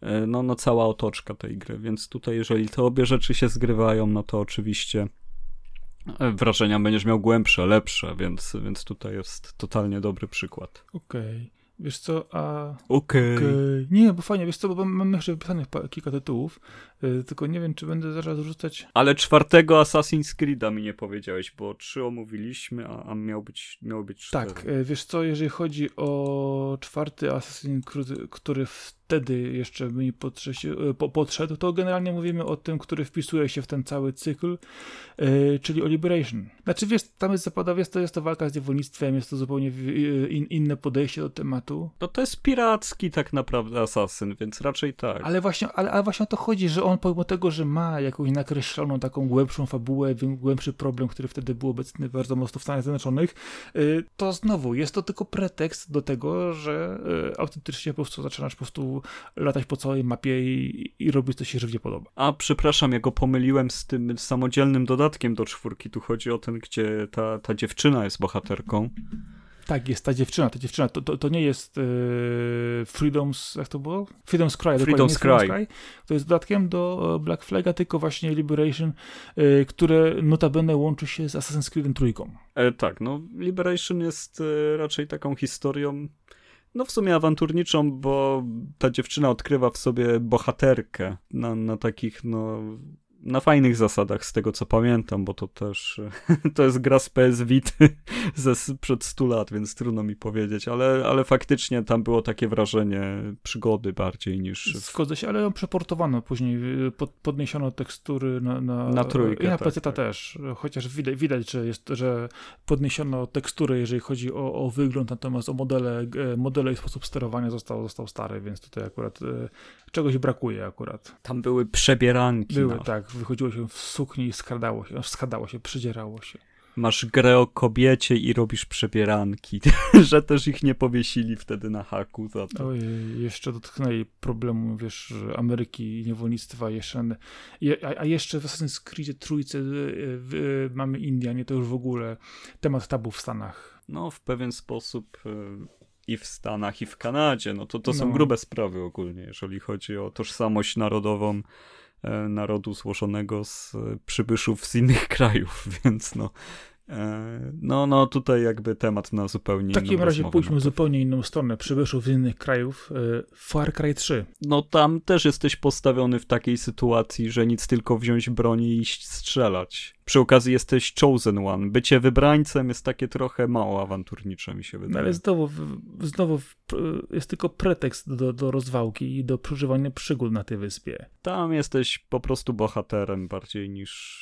e, no, no cała otoczka tej gry, więc tutaj jeżeli te obie rzeczy się zgrywają, no to oczywiście e, wrażenia będziesz miał głębsze, lepsze, więc, więc tutaj jest totalnie dobry przykład. Okej. Okay. Wiesz co, a... Okej. Okay. Okay. Nie, bo fajnie, wiesz co, bo mam jeszcze wypisanych kilka tytułów, tylko nie wiem, czy będę zaraz rzucać... Ale czwartego Assassin's Creed'a mi nie powiedziałeś, bo trzy omówiliśmy, a, a miał być, miał być cztery. Tak, yy, wiesz co, jeżeli chodzi o czwarty Assassin's Creed, który wtedy jeszcze mi e, podszedł, to generalnie mówimy o tym, który wpisuje się w ten cały cykl, czyli o Liberation. Znaczy wiesz, tam jest zapadowie, to jest to walka z niewolnictwem, jest to zupełnie in, inne podejście do tematu. No to jest piracki tak naprawdę asasyn, więc raczej tak. Ale właśnie, ale, ale właśnie o to chodzi, że on pomimo tego, że ma jakąś nakreśloną taką głębszą fabułę, głębszy problem, który wtedy był obecny bardzo mocno w Stanach Zjednoczonych, yy, to znowu jest to tylko pretekst do tego, że yy, autentycznie po prostu zaczynasz po prostu latać po całej mapie i, i robić co się żywnie podoba. A przepraszam, ja go pomyliłem z tym samodzielnym dodatkiem do czwórki. Tu chodzi o ten, gdzie ta, ta dziewczyna jest bohaterką. Tak, jest ta dziewczyna, ta dziewczyna, to, to, to nie jest yy, Freedom's, jak to było? Freedom's Cry. Freedom's Cry. Freedom's Cry. To jest dodatkiem do e, Black Flaga, tylko właśnie Liberation, yy, które notabene łączy się z Assassin's Creed trójką. E, tak, no Liberation jest y, raczej taką historią no w sumie awanturniczą, bo ta dziewczyna odkrywa w sobie bohaterkę na, na takich, no na fajnych zasadach, z tego co pamiętam, bo to też *laughs* to jest gra z PS Vity *laughs* ze przed 100 lat, więc trudno mi powiedzieć, ale, ale faktycznie tam było takie wrażenie przygody bardziej niż... Zgodzę się, ale ją przeportowano później, pod, podniesiono tekstury na... Na, na trójkę, I na tak, tak. też, chociaż widać, widać, że, jest, że podniesiono tekstury, jeżeli chodzi o, o wygląd, natomiast o modele, modele i sposób sterowania został, został stary, więc tutaj akurat y, czegoś brakuje akurat. Tam były przebieranki. Były, no. tak wychodziło się w sukni i skradało się, skadało się, przydzierało się. Masz grę o kobiecie i robisz przebieranki, *laughs* że też ich nie powiesili wtedy na haku za to. Ojej, jeszcze dotknęli problemu, wiesz, Ameryki i niewolnictwa, jeszcze, a, jeszcze w Assassin's Creed trójce y, y, mamy Indianie, to już w ogóle temat tabu w Stanach. No, w pewien sposób y, i w Stanach, i w Kanadzie, no to, to są no. grube sprawy ogólnie, jeżeli chodzi o tożsamość narodową E, narodu złożonego z przybyszów z innych *laughs* krajów, więc no, e, no, no tutaj jakby temat na zupełnie W takim razie pójdźmy zupełnie inną stronę. Przybyszów z innych krajów. E, Far Cry 3. No tam też jesteś postawiony w takiej sytuacji, że nic tylko wziąć broni i iść strzelać. Przy okazji jesteś chosen one. Bycie wybrańcem jest takie trochę mało awanturnicze, mi się wydaje. No ale znowu, znowu jest tylko pretekst do, do rozwałki i do przeżywania przygód na tej wyspie. Tam jesteś po prostu bohaterem bardziej niż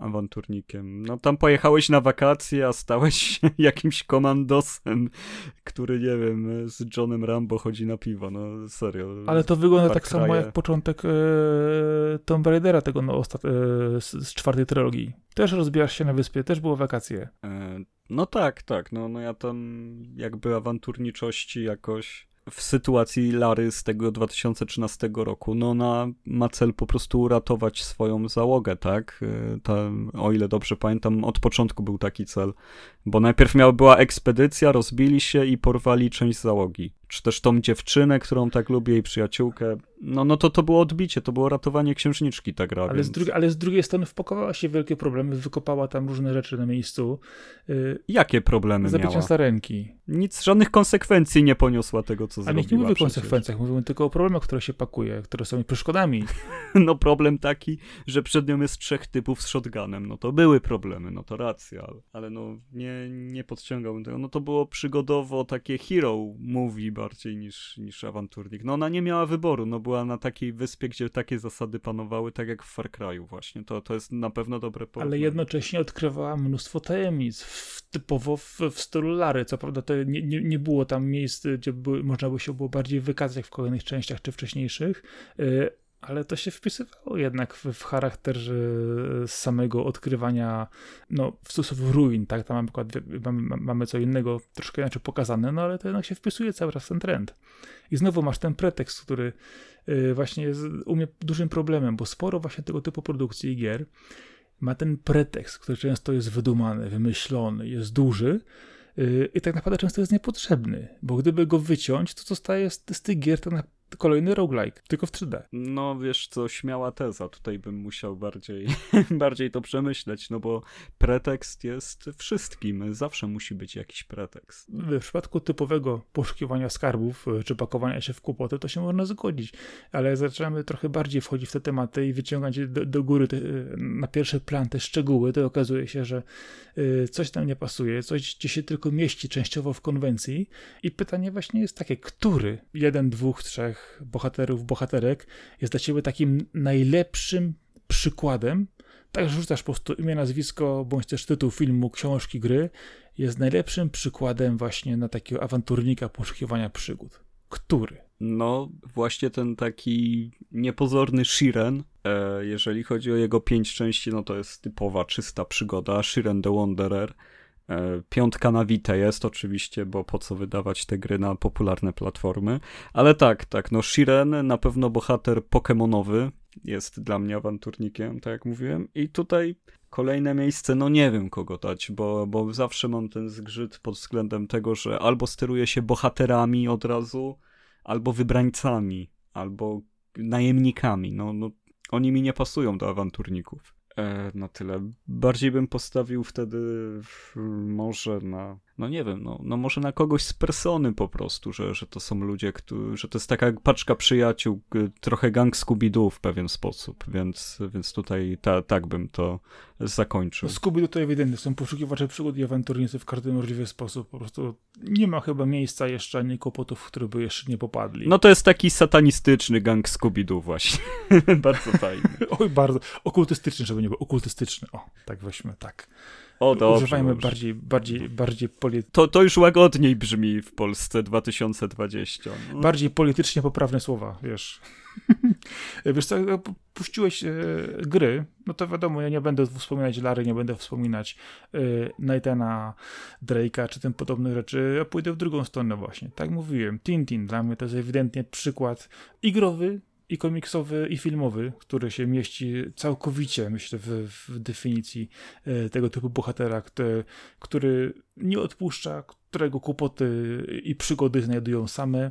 awanturnikiem. No tam pojechałeś na wakacje, a stałeś się *laughs* jakimś komandosem, który, nie wiem, z Johnem Rambo chodzi na piwo, no serio. Ale to wygląda tak samo jak początek e, Tomb Raidera, tego no, ostat- e, z, z czwartej trylogii. Też rozbijasz się na wyspie, też było wakacje. E, no tak, tak. No, no ja tam jakby awanturniczości jakoś w sytuacji Lary z tego 2013 roku, no ona ma cel po prostu uratować swoją załogę, tak? E, o ile dobrze pamiętam, od początku był taki cel, bo najpierw miała była ekspedycja, rozbili się i porwali część załogi czy też tą dziewczynę, którą tak lubię, jej przyjaciółkę, no, no to to było odbicie, to było ratowanie księżniczki, tak gra. Ale, więc... z drugi, ale z drugiej strony wpakowała się wielkie problemy, wykopała tam różne rzeczy na miejscu. Yy, Jakie problemy Zabicie miała? starenki. Nic, żadnych konsekwencji nie poniosła tego, co ale zrobiła. Ale nie mówię o konsekwencjach, mówimy tylko o problemach, które się pakuje, które są jej przeszkodami. *laughs* no problem taki, że przed nią jest trzech typów z shotgunem, no to były problemy, no to racja, ale, ale no nie, nie podciągałbym tego. No to było przygodowo takie hero movie bardziej niż, niż awanturnik. No ona nie miała wyboru, no była na takiej wyspie, gdzie takie zasady panowały, tak jak w Far Cry'u właśnie. To, to jest na pewno dobre porównanie. Ale jednocześnie odkrywała mnóstwo tajemnic, w, typowo w, w stylu Lary. Co prawda to nie, nie, nie było tam miejsc, gdzie by, można by się było bardziej wykazać w kolejnych częściach czy wcześniejszych, yy, ale to się wpisywało jednak w, w charakter samego odkrywania, no w cudzysłowie ruin, tak, tam mamy, mamy co innego, troszkę inaczej pokazane, no ale to jednak się wpisuje cały czas w ten trend. I znowu masz ten pretekst, który y, właśnie jest u mnie dużym problemem, bo sporo właśnie tego typu produkcji i gier ma ten pretekst, który często jest wydumany, wymyślony, jest duży, y, i tak naprawdę często jest niepotrzebny, bo gdyby go wyciąć, to zostaje z, z tych gier tak kolejny roguelike, tylko w 3D. No wiesz co, śmiała teza, tutaj bym musiał bardziej, *laughs* bardziej to przemyśleć, no bo pretekst jest wszystkim, zawsze musi być jakiś pretekst. W przypadku typowego poszukiwania skarbów, e, czy pakowania się w kłopoty, to się można zgodzić, ale zaczynamy trochę bardziej wchodzić w te tematy i wyciągać do, do góry. Te, e, na pierwszy plan te szczegóły, to okazuje się, że e, coś tam nie pasuje, coś ci się tylko mieści częściowo w konwencji. I pytanie właśnie jest takie, który? Jeden, dwóch, trzech bohaterów, bohaterek jest dla ciebie takim najlepszym przykładem, tak rzucasz po prostu imię, nazwisko, bądź też tytuł filmu, książki, gry, jest najlepszym przykładem właśnie na takiego awanturnika poszukiwania przygód. Który? No, właśnie ten taki niepozorny Shiren, e, jeżeli chodzi o jego pięć części, no to jest typowa, czysta przygoda, Shiren the Wanderer, piątka na Vita jest oczywiście, bo po co wydawać te gry na popularne platformy. Ale tak, tak, no Shiren na pewno bohater pokemonowy jest dla mnie awanturnikiem, tak jak mówiłem. I tutaj kolejne miejsce, no nie wiem kogo dać, bo, bo zawsze mam ten zgrzyt pod względem tego, że albo steruję się bohaterami od razu, albo wybrańcami, albo najemnikami. No, no oni mi nie pasują do awanturników. E, na tyle. Bardziej bym postawił wtedy może na no nie wiem, no, no może na kogoś z persony po prostu, że, że to są ludzie, którzy, że to jest taka paczka przyjaciół, trochę gang Scooby-Doo w pewien sposób, więc, więc tutaj ta, tak bym to zakończył. Scooby-Doo to ewidentnie są poszukiwacze przygód i awanturnicy w każdy możliwy sposób, po prostu nie ma chyba miejsca jeszcze ani kłopotów, w które by jeszcze nie popadli. No to jest taki satanistyczny gang Scooby-Doo właśnie, *laughs* bardzo fajny. *laughs* Oj, bardzo, okultystyczny, żeby nie był okultystyczny, o, tak weźmy, tak. O, dobrze, Używajmy dobrze. bardziej, bardziej, bardziej poli... to, to już łagodniej brzmi w Polsce 2020. No. Bardziej politycznie poprawne słowa, wiesz. *laughs* wiesz co, puściłeś e, gry, no to wiadomo, ja nie będę wspominać Lary, nie będę wspominać e, Nathana, Drake'a, czy tym podobnych rzeczy. Ja pójdę w drugą stronę właśnie. Tak mówiłem, Tintin dla mnie to jest ewidentnie przykład igrowy, i komiksowy, i filmowy, który się mieści całkowicie, myślę, w, w definicji e, tego typu bohatera, który, który nie odpuszcza, którego kłopoty i przygody znajdują same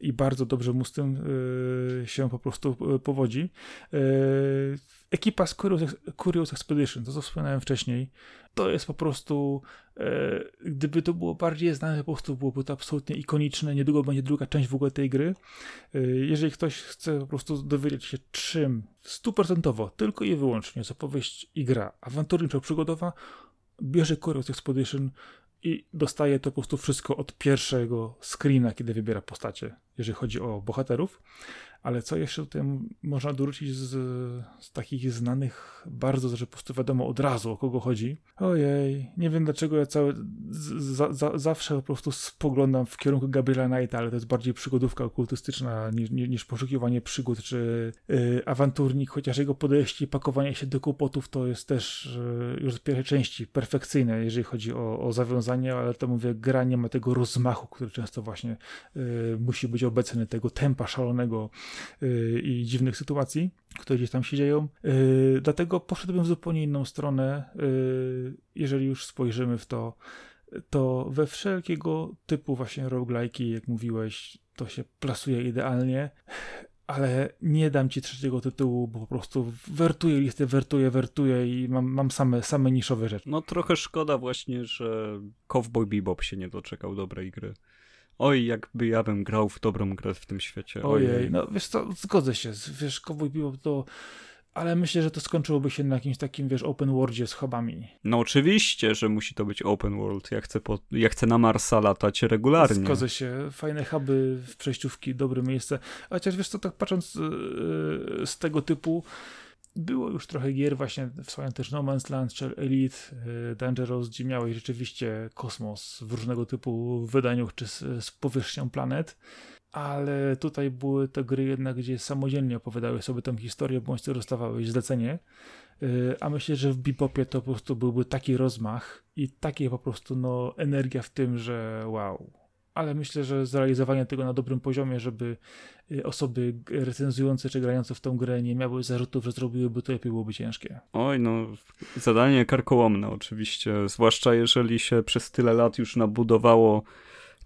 i bardzo dobrze mu z tym e, się po prostu e, powodzi. Ekipa z Curious, Curious Expedition, to co wspomniałem wcześniej, to jest po prostu, e, gdyby to było bardziej znane, po prostu byłoby to absolutnie ikoniczne. Niedługo będzie druga część w ogóle tej gry. E, jeżeli ktoś chce po prostu dowiedzieć się czym, stuprocentowo, tylko i wyłącznie jest opowieść i gra awanturniczo-przygodowa, bierze Curious Expedition i dostaje to po prostu wszystko od pierwszego screena, kiedy wybiera postacie, jeżeli chodzi o bohaterów. Ale co jeszcze tutaj można dorzucić z, z takich znanych bardzo, że po prostu wiadomo od razu o kogo chodzi. Ojej, nie wiem dlaczego ja cały, za, zawsze po prostu spoglądam w kierunku Gabriela Knighta, ale to jest bardziej przygodówka okultystyczna niż, niż poszukiwanie przygód czy y, awanturnik, chociaż jego podejście i pakowanie się do kłopotów to jest też y, już z pierwszej części perfekcyjne, jeżeli chodzi o, o zawiązanie, ale to mówię, gra nie ma tego rozmachu, który często właśnie y, musi być obecny, tego tempa szalonego i dziwnych sytuacji, które gdzieś tam się dzieją. Y, dlatego poszedłbym w zupełnie inną stronę, y, jeżeli już spojrzymy w to, to we wszelkiego typu właśnie roguelike'i, jak mówiłeś, to się plasuje idealnie, ale nie dam ci trzeciego tytułu, bo po prostu wertuję listę, wertuję, wertuję i mam, mam same, same niszowe rzeczy. No trochę szkoda właśnie, że Cowboy Bebop się nie doczekał dobrej gry. Oj, jakby ja bym grał w dobrą grę w tym świecie. Ojej, Ojej. no wiesz co, zgodzę się, wiesz, Cowboy Bebop to... Ale myślę, że to skończyłoby się na jakimś takim, wiesz, open worldzie z hobami. No oczywiście, że musi to być open world. Ja chcę, po, ja chcę na Marsa latać regularnie. Zgodzę się. Fajne huby, przejściówki, dobre miejsce. Chociaż wiesz co, tak patrząc yy, z tego typu było już trochę gier, właśnie wspomniałem też No Man's Land czy Elite y, Dangerous, gdzie miałeś rzeczywiście kosmos w różnego typu wydaniu, czy z, z powierzchnią planet, ale tutaj były te gry jednak, gdzie samodzielnie opowiadały sobie tę historię, bądź to dostawałeś zlecenie, y, a myślę, że w Bebopie to po prostu byłby taki rozmach i takie po prostu no, energia w tym, że wow, ale myślę, że zrealizowanie tego na dobrym poziomie, żeby y, osoby recenzujące czy grające w tą grę nie miały zarzutów, że zrobiłyby to lepiej, byłoby ciężkie. Oj, no zadanie karkołomne oczywiście, zwłaszcza jeżeli się przez tyle lat już nabudowało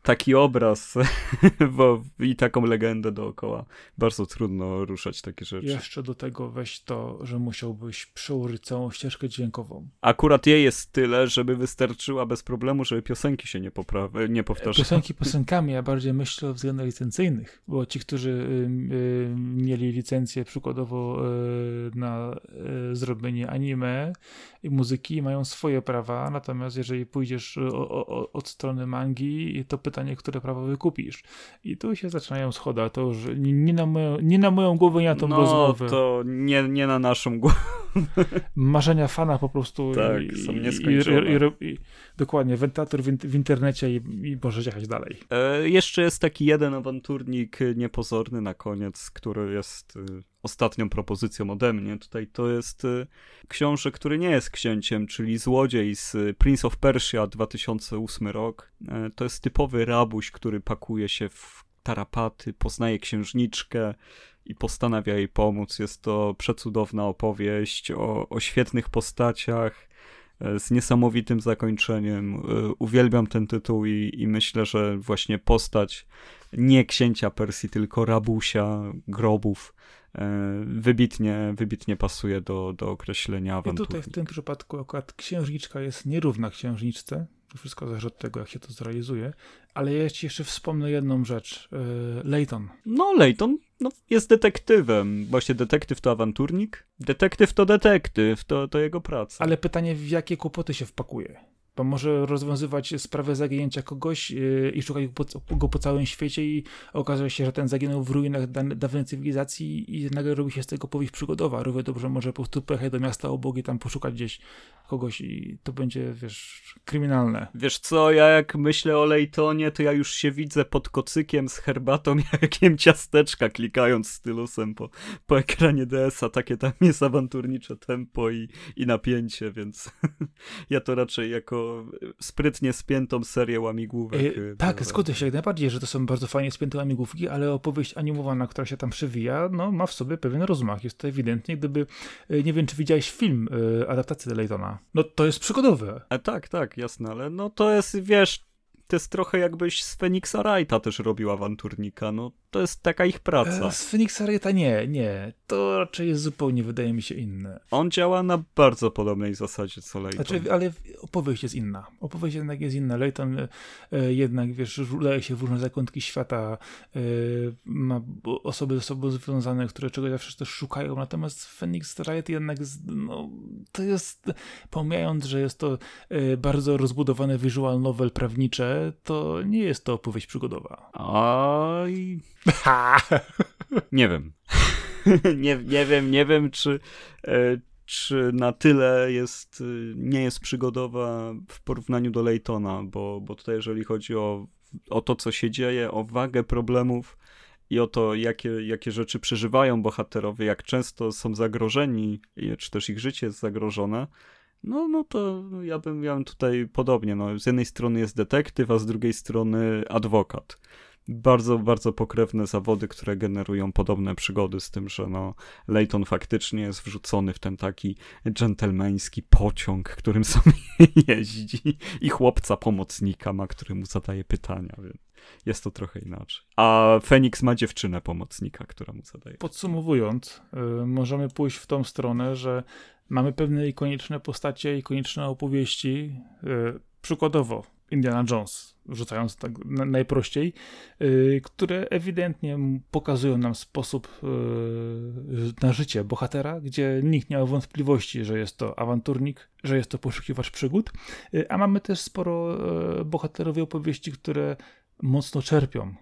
taki obraz *laughs* bo, i taką legendę dookoła. Bardzo trudno ruszać takie rzeczy. Jeszcze do tego weź to, że musiałbyś przełożyć całą ścieżkę dźwiękową. Akurat jej jest tyle, żeby wystarczyła bez problemu, żeby piosenki się nie, poprawy, nie powtarzały. Piosenki *laughs* piosenkami, ja bardziej myślę o względach licencyjnych, bo ci, którzy y, y, mieli licencję przykładowo y, na y, zrobienie anime i muzyki, mają swoje prawa, natomiast jeżeli pójdziesz o, o, od strony mangi, to pytanie, które prawo wykupisz. I tu się zaczynają schoda, to już nie na moją, nie na moją głowę, nie na tą no, rozmowę. to nie, nie na naszą głowę. Marzenia fana po prostu. Tak, i, są nieskończone. I, i, dokładnie, wentator w, w internecie i, i możesz jechać dalej. E, jeszcze jest taki jeden awanturnik niepozorny na koniec, który jest y, ostatnią propozycją ode mnie. Tutaj to jest y, książę, który nie jest księciem, czyli Złodziej z y, Prince of Persia 2008 rok. E, to jest typowy rabuś, który pakuje się w tarapaty, poznaje księżniczkę i postanawia jej pomóc. Jest to przecudowna opowieść o, o świetnych postaciach, e, z niesamowitym zakończeniem. E, uwielbiam ten tytuł i, i myślę, że właśnie postać nie księcia Persji, tylko rabusia grobów wybitnie, wybitnie pasuje do, do określenia awantury. I tutaj w tym przypadku akurat księżniczka jest nierówna księżniczce, to wszystko zależy od tego, jak się to zrealizuje, ale ja ci jeszcze wspomnę jedną rzecz. Yy, Layton. No, Layton no, jest detektywem. Właśnie detektyw to awanturnik, detektyw to detektyw, to, to jego praca. Ale pytanie, w jakie kłopoty się wpakuje? Może rozwiązywać sprawę zaginięcia kogoś yy, i szukać go po, go po, całym świecie i okazuje się, że ten zaginął w ruinach dawnej cywilizacji i nagle robi się z tego powieść przygodowa. Równie dobrze może po prostu pojechać do miasta obok i tam poszukać gdzieś kogoś i to będzie, wiesz, kryminalne. Wiesz co, ja jak myślę o Lejtonie, to ja już się widzę pod kocykiem z herbatą, *laughs* jakiem ciasteczka, klikając stylusem po, po ekranie DS-a. Takie tam jest awanturnicze tempo i, i napięcie, więc *laughs* ja to raczej jako sprytnie spiętą serię łamigłówek. Yy, tak, zgodzę się jak najbardziej, że to są bardzo fajnie spięte łamigłówki, ale opowieść animowana, która się tam przewija, no ma w sobie pewien rozmach. Jest to ewidentnie, gdyby, e, nie wiem, czy widziałeś film, yy, adaptację Lejtona no to jest przygodowe. A tak, tak, jasne, ale no to jest, wiesz, to jest trochę jakbyś z Feniksa Wrighta też robił awanturnika, no to jest taka ich praca. E, z Phoenix Wrighta nie, nie. To raczej jest zupełnie, wydaje mi się, inne. On działa na bardzo podobnej zasadzie co Layton. Znaczy, ale opowieść jest inna. Opowieść jednak jest inna. Layton e, jednak, wiesz, udaje się w różne zakątki świata, e, ma osoby ze sobą związane, które czegoś zawsze też szukają, natomiast Phoenix Wright jednak, no, to jest, pomijając, że jest to e, bardzo rozbudowane visual novel prawnicze, to nie jest to opowieść przygodowa. Oj. Nie wiem. *laughs* nie, nie wiem, nie wiem, czy, e, czy na tyle jest, e, nie jest przygodowa w porównaniu do Laytona, bo, bo tutaj jeżeli chodzi o, o to, co się dzieje, o wagę problemów i o to, jakie, jakie rzeczy przeżywają bohaterowie, jak często są zagrożeni, czy też ich życie jest zagrożone, no, no to ja bym, ja bym tutaj podobnie. No, z jednej strony jest detektyw, a z drugiej strony adwokat bardzo, bardzo pokrewne zawody, które generują podobne przygody z tym, że no, Leighton faktycznie jest wrzucony w ten taki dżentelmeński pociąg, którym *laughs* sobie jeździ i chłopca pomocnika ma, który mu zadaje pytania, więc jest to trochę inaczej. A Feniks ma dziewczynę pomocnika, która mu zadaje. Podsumowując, yy, możemy pójść w tą stronę, że mamy pewne ikoniczne postacie, ikoniczne opowieści. Yy, przykładowo, Indiana Jones, rzucając tak najprościej, yy, które ewidentnie pokazują nam sposób yy, na życie bohatera, gdzie nikt nie ma wątpliwości, że jest to awanturnik, że jest to poszukiwacz przygód, yy, a mamy też sporo bohaterowie opowieści, które mocno czerpią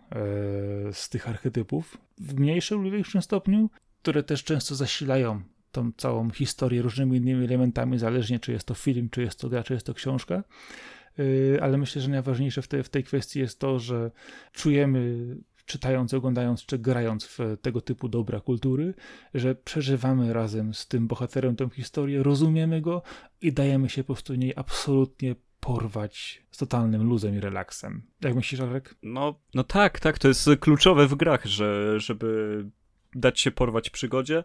z tych archetypów, w mniejszym lub większym stopniu, które też często zasilają tą całą historię różnymi innymi elementami, zależnie czy jest to film, czy jest to gra, czy jest to książka. Y, ale myślę, że najważniejsze w, te, w tej kwestii jest to, że czujemy czytając, oglądając czy grając w tego typu dobra kultury, że przeżywamy razem z tym bohaterem tę historię, rozumiemy go i dajemy się po prostu niej absolutnie porwać z totalnym luzem i relaksem. Jak myślisz, Alek? No, no tak, tak, to jest kluczowe w grach, że żeby dać się porwać przygodzie,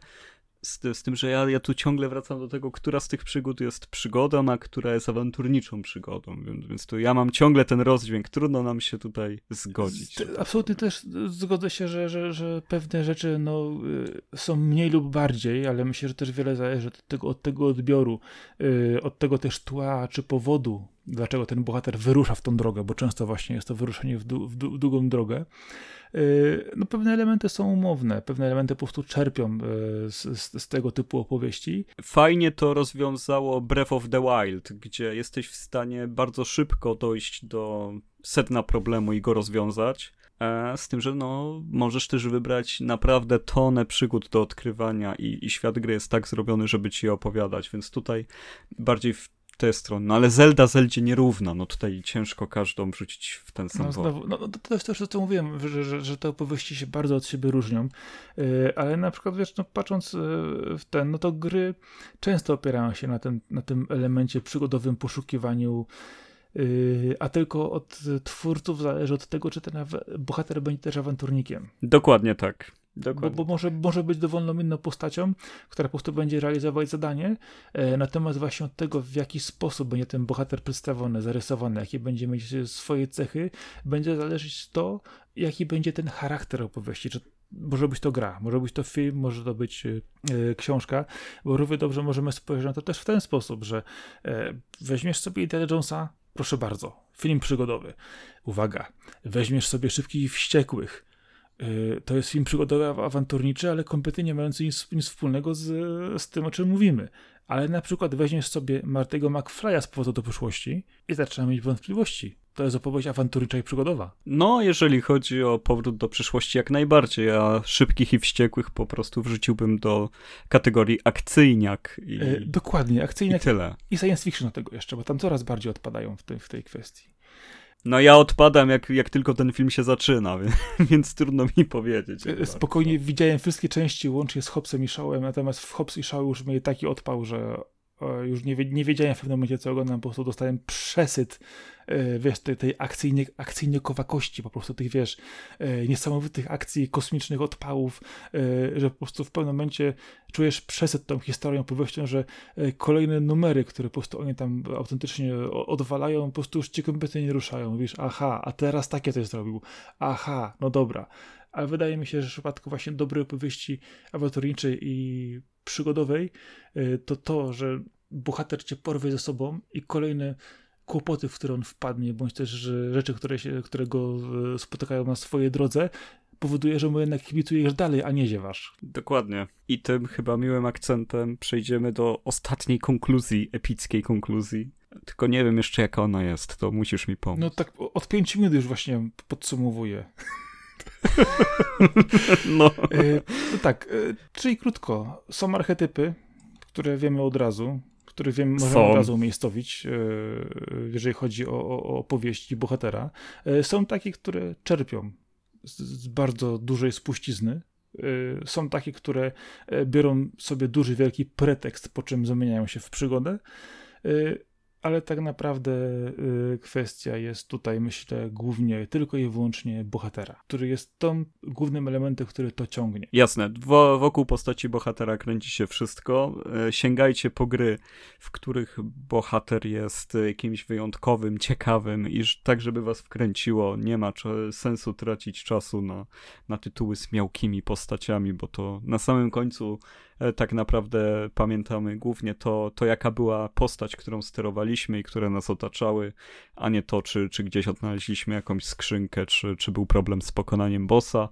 z, z, tym, że ja, ja tu ciągle wracam do tego, która z tych przygód jest przygodą, a która jest awanturniczą przygodą, więc, więc tu ja mam ciągle ten rozdźwięk, trudno nam się tutaj zgodzić. Absolutnie też zgodzę się, że, że, że pewne rzeczy no, y, są mniej lub bardziej, ale myślę, że też wiele zależy od tego, od tego odbioru, y, od tego też tła czy powodu, dlaczego ten bohater wyrusza w tą drogę, bo często właśnie jest to wyruszenie w, w, w długą drogę. Y, no, pewne elementy są umowne, pewne elementy po prostu czerpią y, z, z, z, tego typu opowieści. Fajnie to rozwiązało Breath of the Wild, gdzie jesteś w stanie bardzo szybko dojść do sedna problemu i go rozwiązać. E, z tym, że no, możesz też wybrać naprawdę tonę przygód do odkrywania i, i świat gry jest tak zrobiony, żeby ci je opowiadać, więc tutaj bardziej w te strony. No ale Zelda Zeldzie nierówna, no tutaj ciężko każdą wrzucić w ten sam no, znowu, no, to jest też to, co mówiłem, że, że, że te opowieści się bardzo od siebie różnią, yy, ale na przykład, wiesz, no, patrząc yy, w ten, no to gry często opierają się na tym, na tym elemencie przygodowym poszukiwaniu yy, a tylko od twórców zależy od tego, czy ten bohater będzie też awanturnikiem. Dokładnie tak. Bo, bo, może, może być dowolną inną postacią, która po prostu będzie realizować zadanie, e, natomiast właśnie od tego, w jaki sposób będzie ten bohater przedstawiony, zarysowany, jakie będzie mieć swoje cechy, będzie zależeć to, jaki będzie ten charakter opowieści, czy może być to gra, może być to film, może to być e, książka, bo równie dobrze możemy spojrzeć na to też w ten sposób, że e, weźmiesz sobie Indiana Jonesa, proszę bardzo, film przygodowy. Uwaga, weźmiesz sobie Szybkich i Wściekłych, to jest film przygodowy, awanturniczy, ale kompletnie nie mający nic, nic wspólnego z, z tym, o czym mówimy. Ale na przykład weźmiesz sobie Martego McFly'a z powodu do przyszłości i zaczyna mieć wątpliwości. To jest opowieść awanturnicza i przygodowa. No, jeżeli chodzi o powrót do przyszłości, jak najbardziej, a szybkich i wściekłych po prostu wrzuciłbym do kategorii akcyjniak. I, e, dokładnie, akcyjniak. I tyle. I science fiction do tego jeszcze, bo tam coraz bardziej odpadają w w tej kwestii. No ja odpadam jak, jak tylko ten film się zaczyna, *laughs* więc, więc trudno mi powiedzieć. Spokojnie widziałem wszystkie części łącznie z Hobbsem i Shawem, natomiast w Hobbs i Shaw już mieli taki odpał, że już nie, nie wiedziałem w pewnym momencie co oglądam, po prostu dostałem przesyt E, wiesz, tej, tej akcyjnie, akcyjnikowakości, po prostu tych, wiesz, e, niesamowitych akcji, kosmicznych odpałów, e, że po prostu w pewnym momencie czujesz przesyt tą historią, opowieścią, że kolejne numery, które po prostu oni tam autentycznie odwalają, po prostu już cię kompletnie nie ruszają. Wiesz, aha, a teraz takie coś zrobił. Aha, no dobra ale wydaje mi się, że w przypadku właśnie dobrej opowieści awanturniczej i przygodowej, y, to to, że bohater cię porwie ze sobą i kolejne kłopoty, w które on wpadnie, bądź też rzeczy, które, się, które go y, spotykają na swojej drodze, powoduje, że mu jednak kibicujesz dalej, a nie ziewasz. Dokładnie. I tym chyba miłym akcentem przejdziemy do ostatniej konkluzji, epickiej konkluzji. Tylko nie wiem jeszcze jaka ona jest, to musisz mi pomóc. No tak od pięciu minut już właśnie podsumowuję. *laughs* no. E, no tak, e, czyli krótko. Są archetypy, które wiemy od razu, które wiemy, możemy Są. od razu umiejscowić, e, jeżeli chodzi o, o, o opowieści bohatera. Są takie, które czerpią z, z bardzo dużej spuścizny. Są takie, które biorą sobie duży, wielki pretekst, po czym zamieniają się w przygodę ale tak naprawdę y, kwestia jest tutaj, myślę, głównie tylko i wyłącznie bohatera, który jest tym głównym elementem, który to ciągnie. Jasne, Wo wokół postaci bohatera kręci się wszystko. Y, sięgajcie po gry, w których bohater jest jakimś wyjątkowym, ciekawym i tak, żeby was wkręciło. Nie ma sensu tracić czasu na, na tytuły z miałkimi postaciami, bo to na samym końcu tak naprawdę pamiętamy głównie to, to jaka była postać, którą sterowaliśmy i które nas otaczały, a nie to, czy, czy gdzieś odnaleźliśmy jakąś skrzynkę, czy, czy był problem z pokonaniem bossa.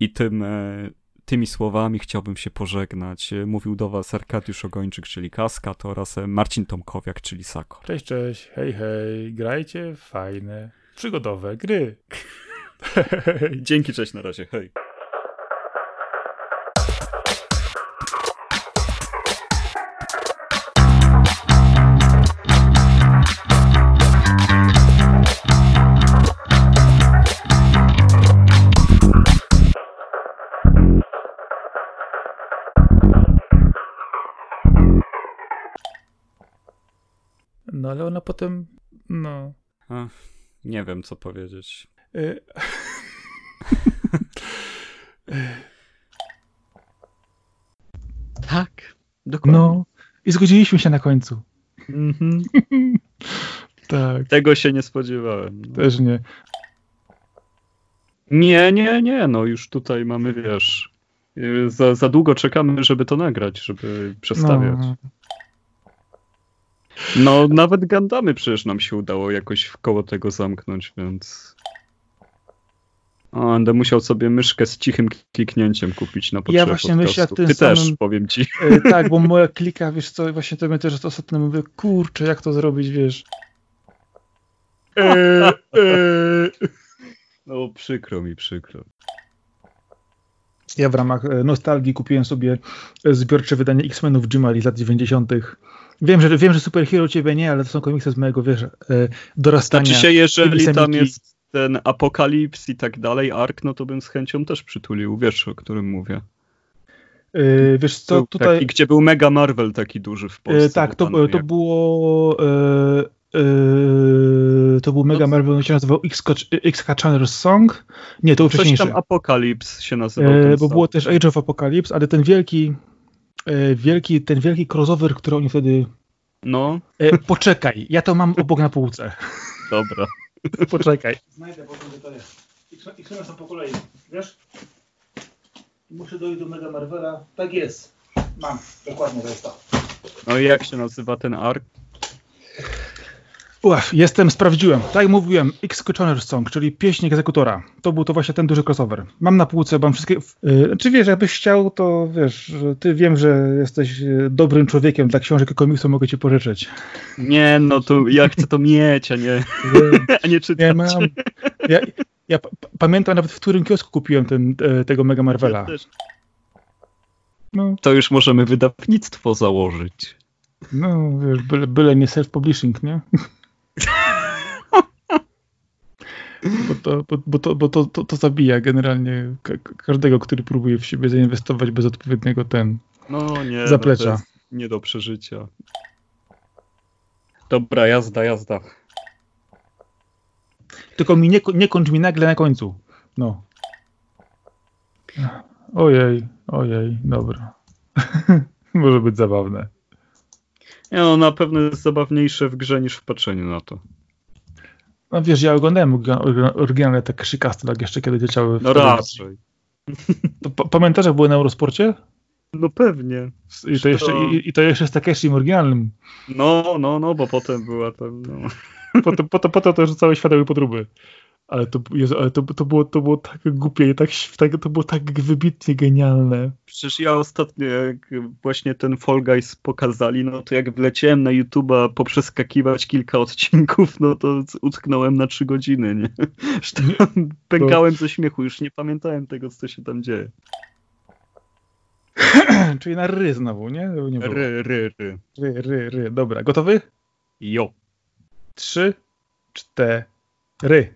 I tym, e, tymi słowami chciałbym się pożegnać. E, mówił do Was Arkadiusz Ogończyk, czyli Kaskat oraz Marcin Tomkowiak, czyli Sako. Cześć, cześć, hej, hej, grajcie fajne, przygodowe gry. *laughs* *laughs* Dzięki, cześć, na razie, hej. No ale ona potem, no... Ach, nie wiem, co powiedzieć. Y *laughs* tak, dokładnie. No, i zgodziliśmy się na końcu. Mhm. *laughs* tak. Tego się nie spodziewałem. No. Też nie. Nie, nie, nie, no już tutaj mamy, wiesz, y, za, za długo czekamy, żeby to nagrać, żeby przestawiać. No. No, nawet Gandamy przecież nam się udało jakoś w koło tego zamknąć, więc... O, będę musiał sobie myszkę z cichym kliknięciem kupić na potrzeby Ja właśnie myślę jak Ty samym... też, powiem ci. E, tak, bo moja klika, wiesz co, właśnie to mnie też ostatnio mówię, kurczę, jak to zrobić, wiesz. E, e. *laughs* No, przykro mi, przykro. Ja w ramach nostalgii kupiłem sobie zbiorcze wydanie X-Menów Jimali z lat 90. Wiem, że, wiem, że superhero ciebie nie, ale to są komiksy z mojego, wiesz, e, dorastania. Znaczy się, jeżeli tam jest ten apokalips i tak dalej, ark, no to bym z chęcią też przytulił, wiesz, o którym mówię. Yy, wiesz co, był tutaj... Taki, gdzie był Mega Marvel taki duży w Polsce. Yy, tak, to, to było... Yy, to był Mega Marvel, on się nazywał X-Catcher's Song. Nie, to był wcześniejszy. Coś tam Apokalips się nazywał. bo było też Age of Apocalypse, ale ten wielki E, wielki, ten wielki crossover, który oni wtedy... No. E, poczekaj, ja to mam obok na półce. Dobra. *laughs* Poczekaj. Znajdę potem, gdzie to jest. X-Men są po kolei, wiesz? Muszę dojść do Mega Marvela. Tak jest. Mam, dokładnie to jest to. No i jak się nazywa ten ark? Uff, jestem, sprawdziłem. Tak jak mówiłem, X-Cutioner Song, czyli pieśń egzekutora. To był to właśnie ten duży crossover. Mam na półce, mam wszystkie... Yy, czy wiesz, jakbyś chciał, to wiesz, ty wiem, że jesteś y, dobrym człowiekiem, dla książek i komiksu mogę ci pożyczyć. Nie, no to ja chcę to mieć, a nie, *laughs* a nie czytać. Ja, mam, ja, ja pamiętam nawet w którym kiosku kupiłem ten, e, tego Mega Marvela. Ja no. To już możemy wydawnictwo założyć. No, wiesz, byle, byle nie self-publishing, nie? Bo to, bo, bo, to, bo to, to, to zabija generalnie każdego, który próbuje w siebie zainwestować bez odpowiedniego ten no, nie, no zaplecza. No nie do przeżycia. Dobra, jazda, jazda. Tylko mi nie, nie kończ mi nagle na końcu. No. Ojej, ojej, dobra. *laughs* Może być zabawne. Nie no, na pewno jest zabawniejsze w grze niż w patrzeniu na to. No wiesz, ja oglądałem oryginalne te krzykasty, jak jeszcze kiedy leciały No raczej. To, pamiętasz, jak były na Eurosporcie? No pewnie. I to jeszcze, i, i to jeszcze z Takeshim oryginalnym. No, no, no, bo potem była tam, no. Potem, potem, potem to już całe światowe podróby. Ale to, Jezu, ale to, to, było, to było tak głupie i tak, tak, to było tak wybitnie genialne. Przecież ja ostatnio, jak właśnie ten Fall Guys pokazali, no to jak wleciałem na YouTube'a poprzeskakiwać kilka odcinków, no to utknąłem na trzy godziny, *laughs* nie? Pękałem ze śmiechu, już nie pamiętałem tego, co się tam dzieje. *clears throat* Czyli na ry znowu, nie? nie ry, ry, ry. Ry, ry, ry. Dobra, gotowy? Jo. Trzy, cztery.